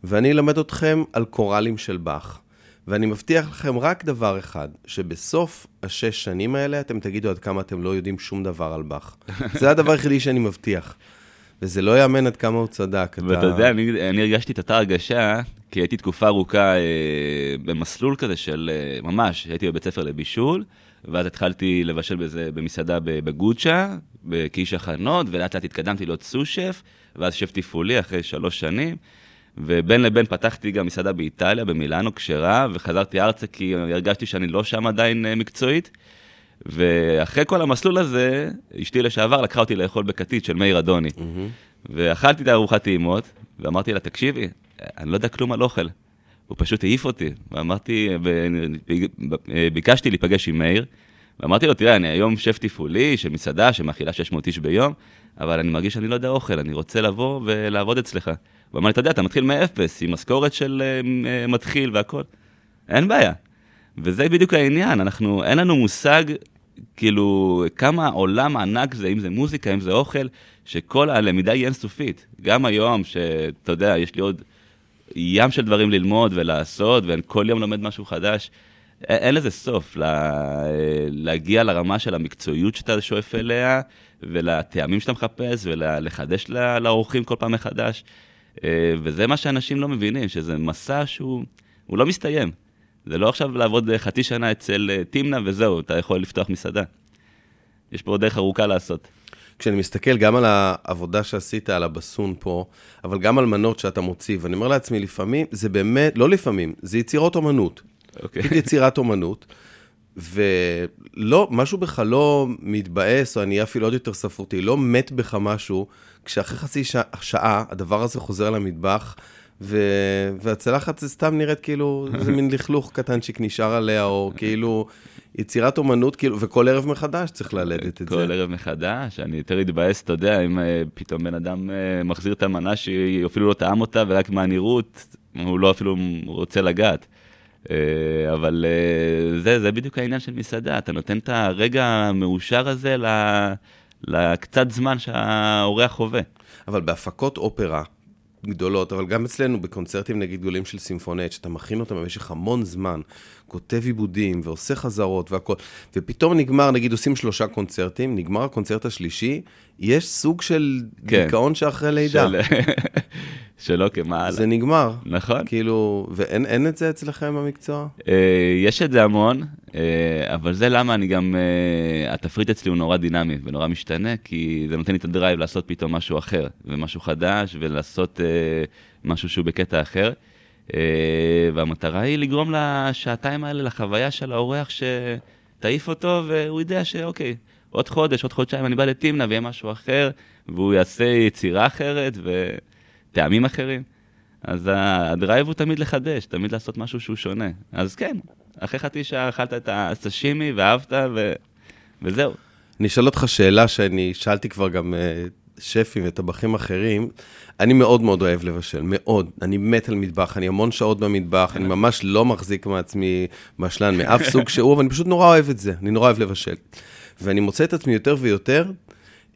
[SPEAKER 1] ואני אלמד אתכם על קוראלים של באך. ואני מבטיח לכם רק דבר אחד, שבסוף השש שנים האלה אתם תגידו עד כמה אתם לא יודעים שום דבר על באך. זה הדבר היחידי שאני מבטיח. וזה לא יאמן עד כמה הוא צדק.
[SPEAKER 2] ואתה אתה... יודע, אני, אני הרגשתי את אותה הרגשה, כי הייתי תקופה ארוכה אה, במסלול כזה של, אה, ממש, הייתי בבית ספר לבישול, ואז התחלתי לבשל בזה במסעדה בגוצ'ה, כאיש הכנות, ולאט לאט התקדמתי להיות סו-שף, ואז שף תפעולי אחרי שלוש שנים. ובין לבין פתחתי גם מסעדה באיטליה, במילאנו, כשרה, וחזרתי ארצה כי הרגשתי שאני לא שם עדיין אה, מקצועית. ואחרי כל המסלול הזה, אשתי לשעבר לקחה אותי לאכול בכתית של מאיר אדוני. Mm-hmm. ואכלתי את הארוחת טעימות, ואמרתי לה, תקשיבי, אני לא יודע כלום על אוכל. הוא פשוט העיף אותי, ואמרתי, וביקשתי להיפגש עם מאיר, ואמרתי לו, תראה, אני היום שף תפעולי של מסעדה שמאכילה 600 איש ביום, אבל אני מרגיש שאני לא יודע אוכל, אני רוצה לבוא ולעבוד אצלך. הוא אמר לי, אתה יודע, אתה מתחיל מאפס, עם משכורת של uh, מתחיל והכול. אין בעיה. וזה בדיוק העניין, אנחנו, אין לנו מושג, כאילו, כמה עולם ענק זה, אם זה מוזיקה, אם זה אוכל, שכל הלמידה היא אינסופית. גם היום, שאתה יודע, יש לי עוד ים של דברים ללמוד ולעשות, ואני כל יום לומד משהו חדש. אין לזה סוף, לה, להגיע לרמה של המקצועיות שאתה שואף אליה, ולטעמים שאתה מחפש, ולחדש לאורחים כל פעם מחדש. וזה מה שאנשים לא מבינים, שזה מסע שהוא לא מסתיים. זה לא עכשיו לעבוד חצי שנה אצל אה, טימנה וזהו, אתה יכול לפתוח מסעדה. יש פה עוד דרך ארוכה לעשות.
[SPEAKER 1] כשאני מסתכל גם על העבודה שעשית על הבסון פה, אבל גם על מנות שאתה מוציא, ואני אומר לעצמי, לפעמים, זה באמת, לא לפעמים, זה יצירות אומנות. אוקיי. Okay. יצירת אומנות. ולא, משהו בך לא מתבאס, או אני אפילו עוד יותר ספרותי, לא מת בך משהו, כשאחרי חצי שעה, שעה הדבר הזה חוזר למטבח, ו... והצלחת זה סתם נראית כאילו, זה מין לכלוך קטנצ'יק נשאר עליה, או כאילו יצירת אומנות, כאילו, וכל ערב מחדש צריך ללדת את
[SPEAKER 2] כל זה. כל ערב מחדש, אני יותר אתבאס, אתה יודע, אם אה, פתאום בן אדם אה, מחזיר את המנה שהיא אפילו לא טעם אותה, ורק מהנראות, הוא לא אפילו רוצה לגעת. אה, אבל זה, זה בדיוק העניין של מסעדה, אתה נותן את הרגע המאושר הזה לקצת זמן שהאורח חווה.
[SPEAKER 1] אבל בהפקות אופרה, גדולות, אבל גם אצלנו בקונצרטים נגיד גדולים של סימפונט, שאתה מכין אותם במשך המון זמן, כותב עיבודים ועושה חזרות והכל, ופתאום נגמר, נגיד עושים שלושה קונצרטים, נגמר הקונצרט השלישי, יש סוג של כן. דיכאון שאחרי לידה. של...
[SPEAKER 2] שלא כמעלה.
[SPEAKER 1] זה נגמר.
[SPEAKER 2] נכון.
[SPEAKER 1] כאילו, ואין את זה אצלכם במקצוע?
[SPEAKER 2] אה, יש את זה המון, אה, אבל זה למה אני גם, אה, התפריט אצלי הוא נורא דינמי ונורא משתנה, כי זה נותן לי את הדרייב לעשות פתאום משהו אחר, ומשהו חדש, ולעשות משהו שהוא בקטע אחר. והמטרה היא לגרום לשעתיים האלה, לחוויה של האורח, שתעיף אותו, והוא יודע שאוקיי, עוד חודש, עוד חודשיים אני בא לתמנה ויהיה משהו אחר, והוא יעשה יצירה אחרת, ו... טעמים אחרים. אז הדרייב הוא תמיד לחדש, תמיד לעשות משהו שהוא שונה. אז כן, אחרי חצי שעה אכלת את הסשימי ואהבת, ו... וזהו.
[SPEAKER 1] אני אשאל אותך שאלה שאני שאלתי כבר גם uh, שפים וטבחים אחרים. אני מאוד מאוד אוהב לבשל, מאוד. אני מת על מטבח, אני המון שעות במטבח, אני ממש לא מחזיק מעצמי בשלן מאף סוג שהוא, אבל אני פשוט נורא אוהב את זה, אני נורא אוהב לבשל. ואני מוצא את עצמי יותר ויותר,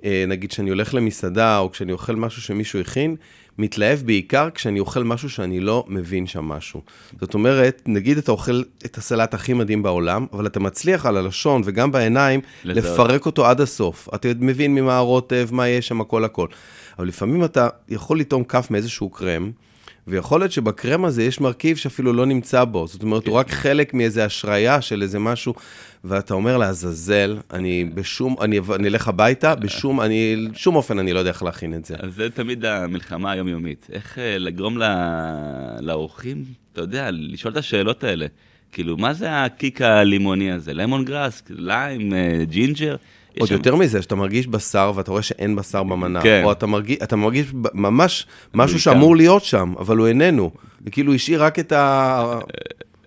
[SPEAKER 1] נגיד כשאני הולך למסעדה, או כשאני אוכל משהו שמישהו הכין, מתלהב בעיקר כשאני אוכל משהו שאני לא מבין שם משהו. זאת אומרת, נגיד אתה אוכל את הסלט הכי מדהים בעולם, אבל אתה מצליח על הלשון וגם בעיניים לזהות. לפרק אותו עד הסוף. אתה מבין ממה הרוטב, מה יש שם, הכל הכל. אבל לפעמים אתה יכול לטעום כף מאיזשהו קרם, ויכול להיות שבקרם הזה יש מרכיב שאפילו לא נמצא בו. זאת אומרת, כן. הוא רק חלק מאיזה השריה של איזה משהו, ואתה אומר לעזאזל, אני בשום, אני, אני אלך הביתה, בשום, אני, שום אופן אני לא יודע איך להכין את זה.
[SPEAKER 2] אז זה תמיד המלחמה היומיומית. איך אה, לגרום לאורחים, אתה יודע, לשאול את השאלות האלה. כאילו, מה זה ה kick הלימוני הזה? למון גראס, ליים, ג'ינג'ר?
[SPEAKER 1] עוד יותר מזה, שאתה מרגיש בשר ואתה רואה שאין בשר במנה. כן. או אתה מרגיש, אתה מרגיש ממש משהו שאמור להיות שם, אבל הוא איננו. וכאילו השאיר רק את, ה...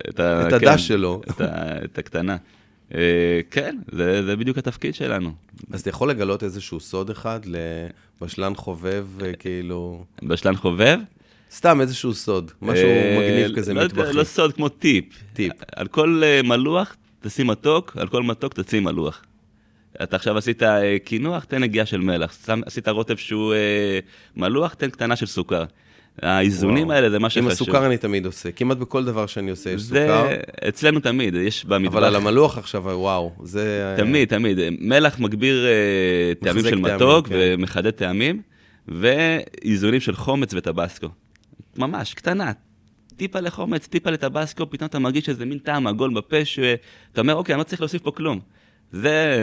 [SPEAKER 1] את, ה... את הדש כן, שלו.
[SPEAKER 2] את, ה... את הקטנה. אה, כן, זה, זה בדיוק התפקיד שלנו.
[SPEAKER 1] אז אתה יכול לגלות איזשהו סוד אחד לבשלן חובב, אה, כאילו...
[SPEAKER 2] בשלן חובב?
[SPEAKER 1] סתם איזשהו סוד, משהו אה, מגניב כזה
[SPEAKER 2] לא,
[SPEAKER 1] מטבחי.
[SPEAKER 2] לא סוד, כמו טיפ. טיפ. על כל מלוח תשים מתוק, על כל מתוק תשים מלוח. אתה עכשיו עשית אה, קינוח, תן נגיעה של מלח. עשית רוטב שהוא אה, מלוח, תן קטנה של סוכר. האיזונים וואו. האלה זה מה שחשוב.
[SPEAKER 1] עם הסוכר אני תמיד עושה, כמעט בכל דבר שאני עושה יש זה, סוכר.
[SPEAKER 2] אצלנו תמיד, יש במטבח.
[SPEAKER 1] אבל על המלוח עכשיו, וואו, זה...
[SPEAKER 2] תמיד, תמיד. מלח מגביר אה, טעמים של מתוק כן. ומחדד טעמים, ואיזונים של חומץ וטבסקו. ממש, קטנה. טיפה לחומץ, טיפה לטבסקו, פתאום אתה מרגיש איזה מין טעם עגול בפה, שאתה אומר, אוקיי, אני לא צריך להוסיף פה כלום. זה,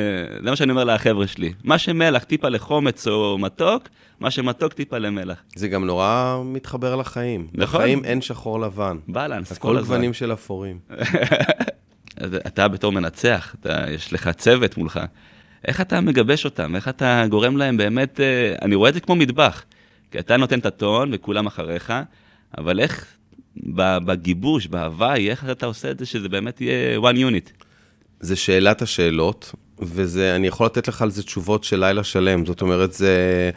[SPEAKER 2] זה מה שאני אומר לחבר'ה שלי. מה שמלח טיפה לחומץ או מתוק, מה שמתוק טיפה למלח.
[SPEAKER 1] זה גם נורא מתחבר לחיים.
[SPEAKER 2] נכון.
[SPEAKER 1] בחיים אין שחור לבן.
[SPEAKER 2] בלנס, כל
[SPEAKER 1] הכל
[SPEAKER 2] הזמן.
[SPEAKER 1] גוונים של אפורים.
[SPEAKER 2] אתה בתור מנצח, אתה, יש לך צוות מולך. איך אתה מגבש אותם? איך אתה גורם להם באמת... אה, אני רואה את זה כמו מטבח. כי אתה נותן את הטון וכולם אחריך, אבל איך בגיבוש, בהוואי, איך אתה עושה את זה שזה באמת יהיה one unit?
[SPEAKER 1] זה שאלת השאלות, ואני יכול לתת לך על זה תשובות של לילה שלם. זאת אומרת, זה...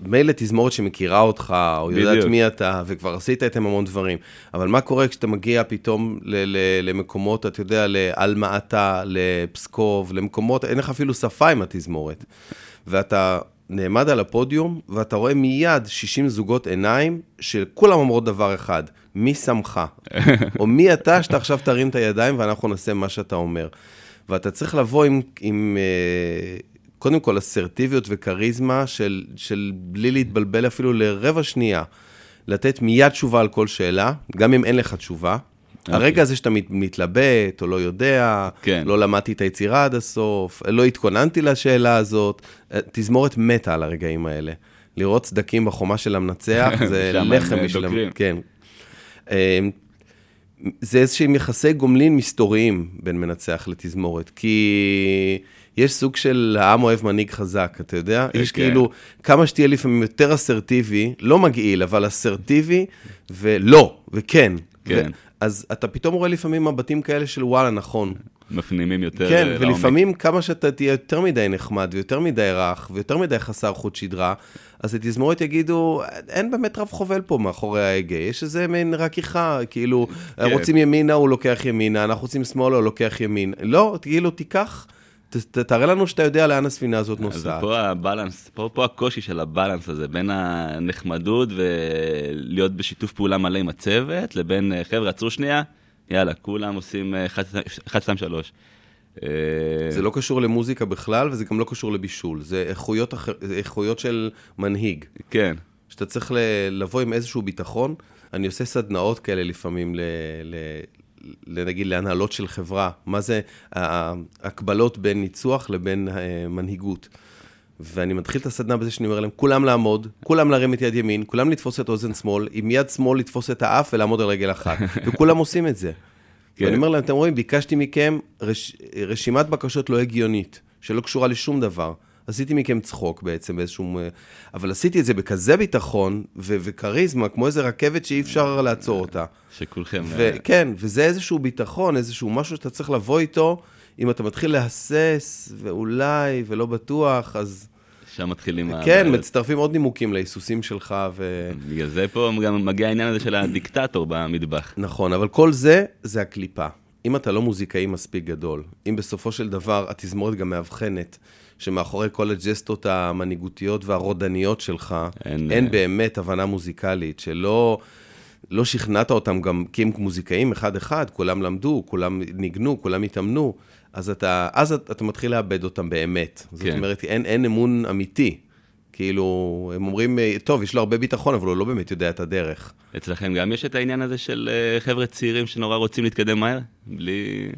[SPEAKER 1] מילא תזמורת שמכירה אותך, או יודעת
[SPEAKER 2] בדיוק.
[SPEAKER 1] מי אתה, וכבר עשית איתם המון דברים. אבל מה קורה כשאתה מגיע פתאום ל- ל- למקומות, אתה יודע, לעלמה עטה, לפסקוב, למקומות, אין לך אפילו שפה עם התזמורת. ואתה נעמד על הפודיום, ואתה רואה מיד 60 זוגות עיניים, שכולם אומרות דבר אחד, מי שמך? או מי אתה שאתה עכשיו תרים את הידיים ואנחנו נעשה מה שאתה אומר. ואתה צריך לבוא עם, עם אה, קודם כל אסרטיביות וכריזמה של, של בלי להתבלבל אפילו לרבע שנייה, לתת מיד תשובה על כל שאלה, גם אם אין לך תשובה.
[SPEAKER 2] אוקיי.
[SPEAKER 1] הרגע הזה שאתה מת, מתלבט, או לא יודע,
[SPEAKER 2] כן.
[SPEAKER 1] לא למדתי את היצירה עד הסוף, לא התכוננתי לשאלה הזאת, אה, תזמורת מתה על הרגעים האלה. לראות סדקים בחומה של המנצח, זה לחם
[SPEAKER 2] אה. דוקרים.
[SPEAKER 1] כן. אה, זה איזשהם יחסי גומלין מסתוריים בין מנצח לתזמורת, כי יש סוג של העם אוהב מנהיג חזק, אתה יודע? יש
[SPEAKER 2] כן.
[SPEAKER 1] כאילו, כמה שתהיה לפעמים יותר אסרטיבי, לא מגעיל, אבל אסרטיבי, ולא, וכן.
[SPEAKER 2] כן.
[SPEAKER 1] אז אתה פתאום רואה לפעמים מבטים כאלה של וואלה, נכון.
[SPEAKER 2] מפנימים יותר
[SPEAKER 1] כן,
[SPEAKER 2] אה, לעומק.
[SPEAKER 1] ולפעמים כמה שאתה תהיה יותר מדי נחמד, ויותר מדי רך, ויותר מדי חסר חוט שדרה, אז התזמורת יגידו, אין באמת רב חובל פה מאחורי ההגה, יש איזה מין רכיכה, כאילו,
[SPEAKER 2] כן.
[SPEAKER 1] רוצים ימינה, הוא לוקח ימינה, אנחנו רוצים שמאלה, הוא לוקח ימין. לא, כאילו, תיקח, ת, תראה לנו שאתה יודע לאן הספינה הזאת
[SPEAKER 2] אז
[SPEAKER 1] נוסעת.
[SPEAKER 2] פה הבלנס, פה, פה הקושי של הבלנס הזה, בין הנחמדות ולהיות בשיתוף פעולה מלא עם הצוות, לבין אה, חבר'ה, עצרו שנייה, יאללה, כולם עושים אה, 1, 2, 3.
[SPEAKER 1] זה לא קשור למוזיקה בכלל, וזה גם לא קשור לבישול, זה איכויות, אחר, זה איכויות של מנהיג.
[SPEAKER 2] כן,
[SPEAKER 1] שאתה צריך לבוא עם איזשהו ביטחון. אני עושה סדנאות כאלה לפעמים, ל- ל- נגיד להנהלות של חברה. מה זה ההקבלות בין ניצוח לבין אה, מנהיגות. ואני מתחיל את הסדנה בזה שאני אומר להם, כולם לעמוד, כולם להרים את יד ימין, כולם לתפוס את אוזן שמאל, עם יד שמאל לתפוס את האף ולעמוד על רגל אחת. וכולם עושים את זה.
[SPEAKER 2] כן.
[SPEAKER 1] ואני אומר להם, אתם רואים, ביקשתי מכם רש... רשימת בקשות לא הגיונית, שלא קשורה לשום דבר. עשיתי מכם צחוק בעצם באיזשהו... אבל עשיתי את זה בכזה ביטחון ו- וכריזמה, כמו איזה רכבת שאי אפשר לעצור אותה.
[SPEAKER 2] שכולכם... אה,
[SPEAKER 1] וכן, וזה איזשהו ביטחון, איזשהו משהו שאתה צריך לבוא איתו, אם אתה מתחיל להסס, ואולי, ולא בטוח, אז
[SPEAKER 2] שם מתחילים...
[SPEAKER 1] כן,
[SPEAKER 2] הבעיות.
[SPEAKER 1] מצטרפים עוד נימוקים להיסוסים שלך, ו...
[SPEAKER 2] בגלל זה פה גם מגיע העניין הזה של הדיקטטור במטבח.
[SPEAKER 1] נכון, אבל כל זה, זה הקליפה. אם אתה לא מוזיקאי מספיק גדול, אם בסופו של דבר התזמורת גם מאבחנת, שמאחורי כל הג'סטות המנהיגותיות והרודניות שלך,
[SPEAKER 2] אין,
[SPEAKER 1] אין,
[SPEAKER 2] אה,
[SPEAKER 1] באמת הבנה מוזיקלית, שלא לא שכנעת אותם גם כי הם מוזיקאים אחד-אחד, כולם למדו, כולם ניגנו, כולם התאמנו, אז אתה, אז אתה, אתה מתחיל לאבד אותם באמת. זאת
[SPEAKER 2] כן.
[SPEAKER 1] אומרת, אין, אין אמון אמיתי. כאילו, הם אומרים, טוב, יש לו הרבה ביטחון, אבל הוא לא באמת יודע את הדרך.
[SPEAKER 2] אצלכם גם יש את העניין הזה של אה, חבר'ה צעירים שנורא רוצים להתקדם מהר? בלי...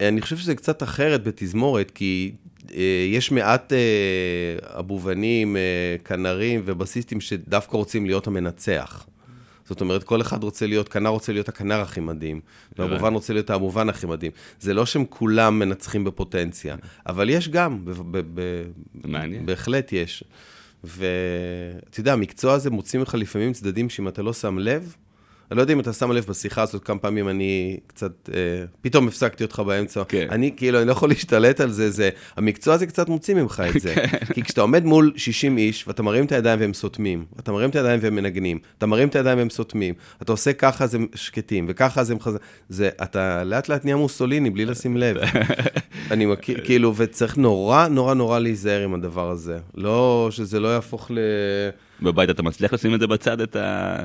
[SPEAKER 1] אני חושב שזה קצת אחרת בתזמורת, כי אה, יש מעט אה, אבובנים, אה, כנרים ובסיסטים שדווקא רוצים להיות המנצח. זאת אומרת, כל אחד רוצה להיות, כנר רוצה להיות הכנר הכי מדהים, והאבובן רוצה להיות האבובן הכי מדהים. זה לא שהם כולם מנצחים בפוטנציה, אבל יש גם,
[SPEAKER 2] מעניין.
[SPEAKER 1] בהחלט יש. ואתה יודע, המקצוע הזה מוציא ממך לפעמים צדדים שאם אתה לא שם לב, אני לא יודע אם אתה שם לב בשיחה הזאת כמה פעמים אני קצת, אה, פתאום הפסקתי אותך באמצע.
[SPEAKER 2] כן.
[SPEAKER 1] אני כאילו, אני לא יכול להשתלט על זה, זה, המקצוע הזה קצת מוציא ממך את זה. כי כשאתה עומד מול 60 איש, ואתה מרים את הידיים והם סותמים, אתה מרים את הידיים והם מנגנים, אתה מרים את הידיים והם סותמים, אתה עושה ככה אז הם שקטים, וככה אז הם חזקים, זה, אתה לאט לאט נהיה מוסוליני בלי לשים לב. אני מכיר, כאילו, וצריך נורא נורא נורא להיזהר עם הדבר הזה. לא, שזה לא יהפוך ל...
[SPEAKER 2] בבית אתה מצליח לשים את זה בצד, את ה...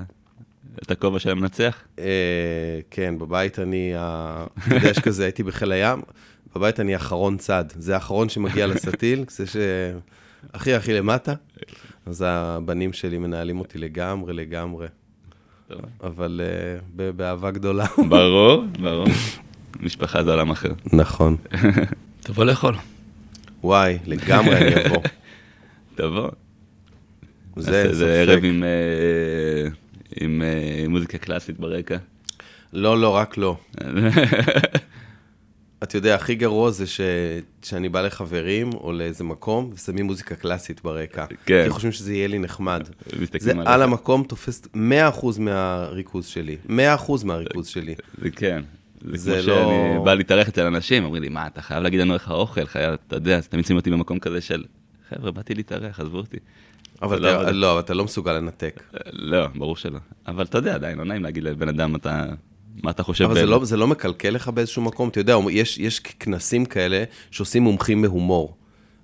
[SPEAKER 2] את הכובע של המנצח?
[SPEAKER 1] אה, כן, בבית אני, אתה יודע, יש כזה, הייתי בחיל הים, בבית אני אחרון צד. זה האחרון שמגיע לסטיל, זה שהכי הכי למטה, אז הבנים שלי מנהלים אותי לגמרי, לגמרי. אבל אה, באהבה גדולה.
[SPEAKER 2] ברור, ברור. משפחה זה עולם אחר.
[SPEAKER 1] נכון.
[SPEAKER 2] תבוא לאכול.
[SPEAKER 1] וואי, לגמרי אני אבוא.
[SPEAKER 2] תבוא.
[SPEAKER 1] זה
[SPEAKER 2] זה ערב. עם, אה, עם אה, מוזיקה קלאסית ברקע.
[SPEAKER 1] לא, לא, רק לא. אתה יודע, הכי גרוע זה ש... שאני בא לחברים או לאיזה מקום ושמים מוזיקה קלאסית ברקע.
[SPEAKER 2] כן.
[SPEAKER 1] כי חושבים שזה יהיה לי נחמד. זה
[SPEAKER 2] עליך.
[SPEAKER 1] על המקום תופס 100% מהריכוז שלי. 100% מהריכוז שלי.
[SPEAKER 2] זה כן.
[SPEAKER 1] זה
[SPEAKER 2] זה כמו
[SPEAKER 1] לא-
[SPEAKER 2] שאני בא להתארח אצל אנשים, אומרים לי, מה, אתה חייב להגיד לנו איך האוכל, חייב, אתה יודע, אז תמיד שמים אותי במקום כזה של, חבר'ה, באתי להתארח, עזבו אותי.
[SPEAKER 1] אבל
[SPEAKER 2] לא
[SPEAKER 1] אתה-. לא, אתה לא מסוגל לנתק.
[SPEAKER 2] לא, ברור שלא. אבל אתה יודע, עדיין, לא נעים להגיד לבן אדם, אתה, מה אתה חושב
[SPEAKER 1] אבל זה. לא, זה לא מקלקל לך באיזשהו מקום? אתה יודע, יש, יש כנסים כאלה שעושים מומחים בהומור.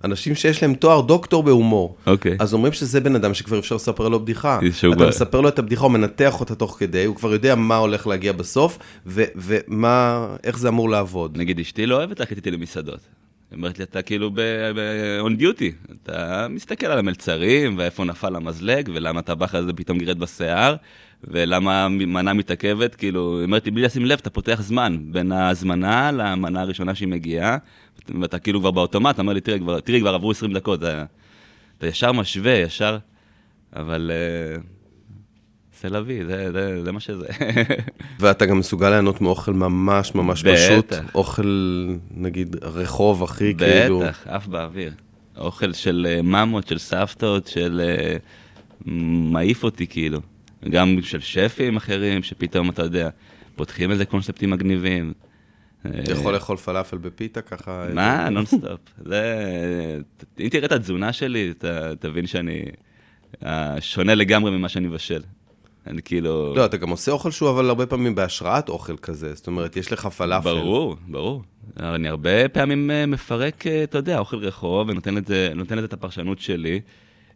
[SPEAKER 1] אנשים שיש להם תואר דוקטור בהומור.
[SPEAKER 2] אוקיי.
[SPEAKER 1] אז אומרים שזה בן אדם שכבר אפשר לספר לו בדיחה. אתה
[SPEAKER 2] כבר-
[SPEAKER 1] מספר לו את הבדיחה, הוא מנתח אותה תוך כדי, הוא כבר יודע מה הולך להגיע בסוף, ו- ומה, איך זה אמור לעבוד.
[SPEAKER 2] נגיד, אשתי לא אוהבת ללכת איתי למסעדות. היא אומרת לי, אתה כאילו ב-on duty, אתה מסתכל על המלצרים, ואיפה נפל המזלג, ולמה הטבח הזה פתאום גירד בשיער, ולמה המנה מתעכבת, כאילו, היא אומרת לי, בלי לשים לב, אתה פותח זמן. בין ההזמנה למנה הראשונה שהיא מגיעה, ואתה כאילו כבר באוטומט, אתה אומר לי, תראי, כבר, תראי, כבר עברו 20 דקות, אתה, אתה ישר משווה, ישר, אבל... אה, c'est la vie, זה, זה, זה מה שזה.
[SPEAKER 1] ואתה גם מסוגל ליהנות מאוכל ממש ממש
[SPEAKER 2] בטח.
[SPEAKER 1] פשוט. אוכל, נגיד, רחוב הכי כאילו...
[SPEAKER 2] בטח, עף באוויר. אוכל של אה, אמהות, של סבתות, של... אה, מעיף אותי כאילו. גם של שפים אחרים, שפתאום, אתה יודע, פותחים איזה קונספטים מגניבים.
[SPEAKER 1] אתה יכול לאכול פלאפל בפיתה ככה?
[SPEAKER 2] מה? נונסטופ. זה... אם תראה את התזונה שלי, אתה תבין שאני אה, שונה לגמרי ממה שאני מבשל. אני כאילו...
[SPEAKER 1] לא, אתה גם עושה אוכל שהוא אבל הרבה פעמים בהשראת אוכל כזה. זאת אומרת, יש לך פלאפל.
[SPEAKER 2] ברור, ברור. אני הרבה פעמים אה, מפרק, אה, אתה יודע, אוכל רחוב, ונותן לזה, את הפרשנות שלי,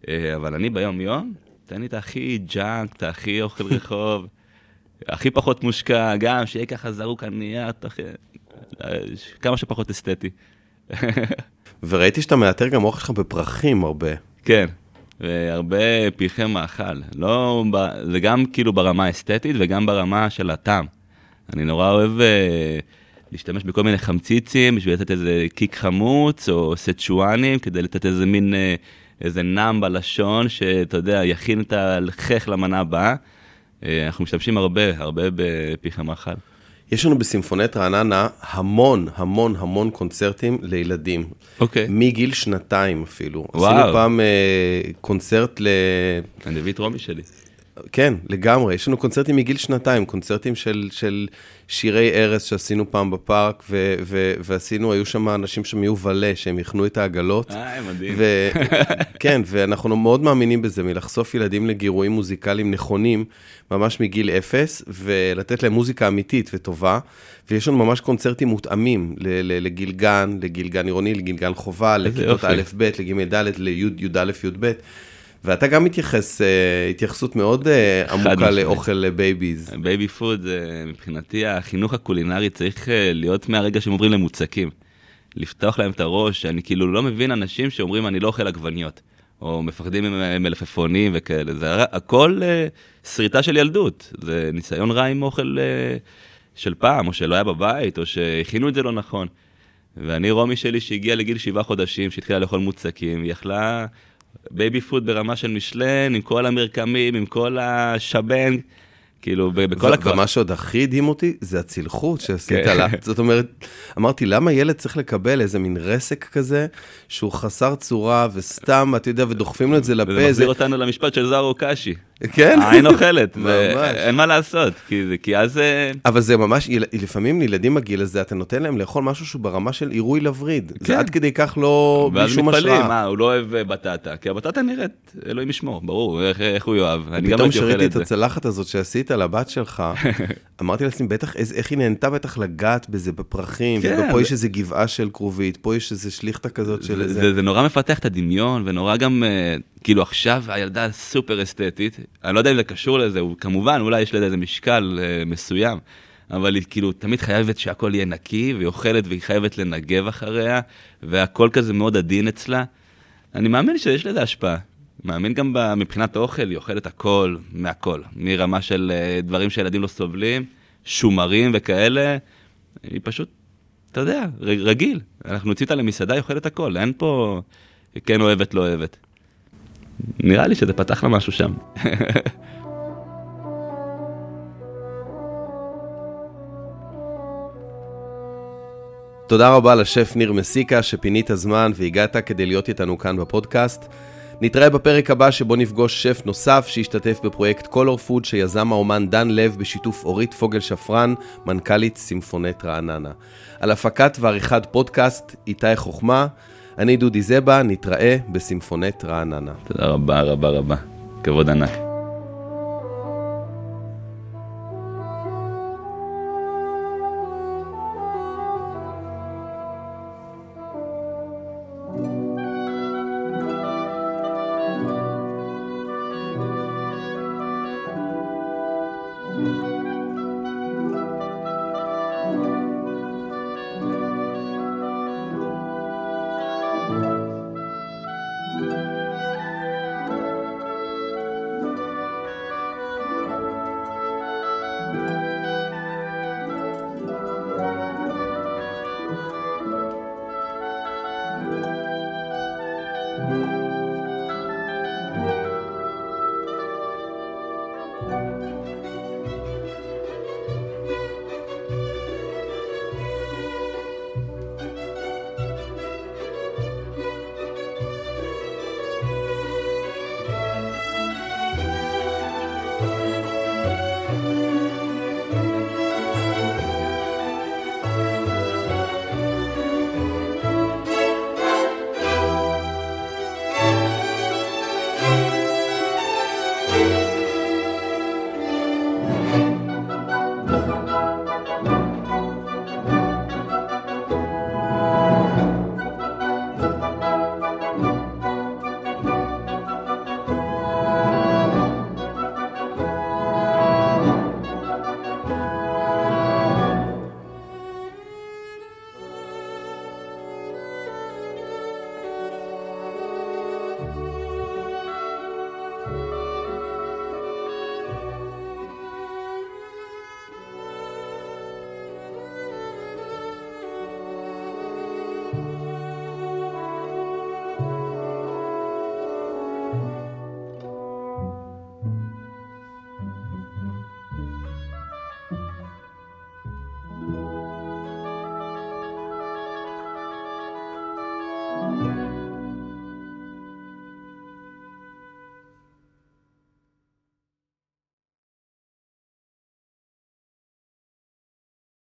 [SPEAKER 2] אה, אבל אני ביום-יום, תן לי את הכי ג'אנק, את הכי אוכל רחוב, הכי פחות מושקע, גם שיהיה ככה זרוק על נייר, כמה שפחות אסתטי.
[SPEAKER 1] וראיתי שאתה מאתר גם אוכל שלך בפרחים הרבה.
[SPEAKER 2] כן, והרבה פרחי מאכל. לא, זה גם כאילו ברמה האסתטית וגם ברמה של הטעם. אני נורא אוהב אה, להשתמש בכל מיני חמציצים בשביל לתת איזה קיק חמוץ, או סצ'ואנים, כדי לתת איזה מין, אה, איזה נאם בלשון, שאתה יודע, יכין את הלחך למנה הבאה. אה, אנחנו משתמשים הרבה, הרבה בפרחי מאכל.
[SPEAKER 1] יש לנו בסימפונט רעננה המון, המון, המון קונצרטים לילדים.
[SPEAKER 2] אוקיי.
[SPEAKER 1] מגיל שנתיים אפילו.
[SPEAKER 2] וואו.
[SPEAKER 1] עשינו פעם אה, קונצרט ל...
[SPEAKER 2] אני אביא את רומי שלי.
[SPEAKER 1] כן, לגמרי. יש לנו קונצרטים מגיל שנתיים, קונצרטים של, של שירי ארז שעשינו פעם בפארק, ו, ו, ועשינו, היו שם אנשים שם יהיו ולה, שהם יכנו את העגלות.
[SPEAKER 2] אה, מדהים.
[SPEAKER 1] ו... כן, ואנחנו מאוד מאמינים בזה, מלחשוף ילדים לגירויים מוזיקליים נכונים, ממש מגיל אפס, ולתת להם מוזיקה אמיתית וטובה. ויש לנו ממש קונצרטים מותאמים לגיל גן, לגיל גן עירוני, לגיל גן חובה, לכיתות. א', ב', לג' ד', לי', י"א, י"ב. ואתה גם מתייחס, אה, התייחסות מאוד אה, עמוקה. לאוכל
[SPEAKER 2] babies. baby food, מבחינתי החינוך הקולינרי צריך אה, להיות מהרגע שהם עוברים למוצקים. לפתוח להם את הראש, אני כאילו לא מבין אנשים שאומרים אני לא אוכל עגבניות, או מפחדים מלפפונים וכאלה, זה הכל שריטה של ילדות, זה ניסיון רע עם אוכל אה, של פעם, או שלא היה בבית, או שהכינו את זה לא נכון. ואני רומי שלי שהגיעה לגיל שבעה חודשים, שהתחילה לאכול מוצקים, היא אכלה baby food ברמה של מישלן, עם כל המרקמים, עם כל השוונג, כאילו, בכל הכוח.
[SPEAKER 1] ומה שעוד הכי הדהים אותי, זה הצלחות שעשית
[SPEAKER 2] כן.
[SPEAKER 1] לה. זאת אומרת, אמרתי, למה ילד צריך לקבל איזה מין רסק כזה, שהוא חסר צורה, וסתם, אתה יודע, ודוחפים לו את זה לפה,
[SPEAKER 2] וזה מחזיר
[SPEAKER 1] זה...
[SPEAKER 2] אותנו למשפט של זארו קאשי.
[SPEAKER 1] כן?
[SPEAKER 2] העין אוכלת. ואין מה לעשות, כי אז... אה,
[SPEAKER 1] אבל זה ממש, לפעמים לילדים בגיל הזה, אתה נותן להם לאכול משהו שהוא ברמה של עירוי לווריד.
[SPEAKER 2] כן.
[SPEAKER 1] זה עד כדי כך לא, בלי
[SPEAKER 2] ואז
[SPEAKER 1] שום
[SPEAKER 2] מתפלאים,
[SPEAKER 1] השראה.
[SPEAKER 2] מה, הוא לא אוהב אה, בטטה, כי הבטטה נראית, אלוהים ישמור, ברור, איך- איך הוא יאהב, אני גם
[SPEAKER 1] פתאום
[SPEAKER 2] הייתי אוכל
[SPEAKER 1] כשראיתי
[SPEAKER 2] את
[SPEAKER 1] את. הצלחת הזאת שעשית לבת שלך, אמרתי לעצמי, בטח, איך היא נהנתה בטח לגעת בזה בפרחים,
[SPEAKER 2] כן,
[SPEAKER 1] ופה יש איזה גבעה של כרובית, פה יש איזה שליכטה כזאת של
[SPEAKER 2] זה-
[SPEAKER 1] איזה...
[SPEAKER 2] זה זה נורא מפתח את הדמיון, ונורא גם, אה, כאילו עכשיו הילדה סופר אסתטית, אני לא יודע אם זה קשור לזה, הוא- כמובן, אולי יש לזה איזה משקל אה, מסוים, אבל היא כאילו תמיד חייבת שהכל יהיה נקי, והיא אוכלת והיא חייבת לנגב אחריה, והכל כזה מאוד עדין אצלה. אני מאמין שיש לזה השפעה. מאמין גם מבחינת האוכל, היא אוכלת הכל, מהכל. מרמה של אה, דברים שילדים לא סובלים, שומרים וכאלה, היא פשוט אתה יודע, רגיל. אנחנו נוציא אותה למסעדה, היא אוכלת הכל, אין פה כן אוהבת, לא אוהבת. נראה לי שזה פתח לה משהו שם.
[SPEAKER 1] תודה רבה לשף ניר מסיקה שפינית זמן והגעת כדי להיות איתנו כאן בפודקאסט. נתראה בפרק הבא שבו נפגוש שף נוסף שהשתתף בפרויקט קולור פוד שיזם האומן דן לב בשיתוף אורית פוגל שפרן, מנכ"לית סימפונט רעננה. על הפקת ועריכת פודקאסט איתי חוכמה, אני דודי זבה, נתראה בסימפונט רעננה.
[SPEAKER 2] תודה רבה רבה רבה, כבוד ענק.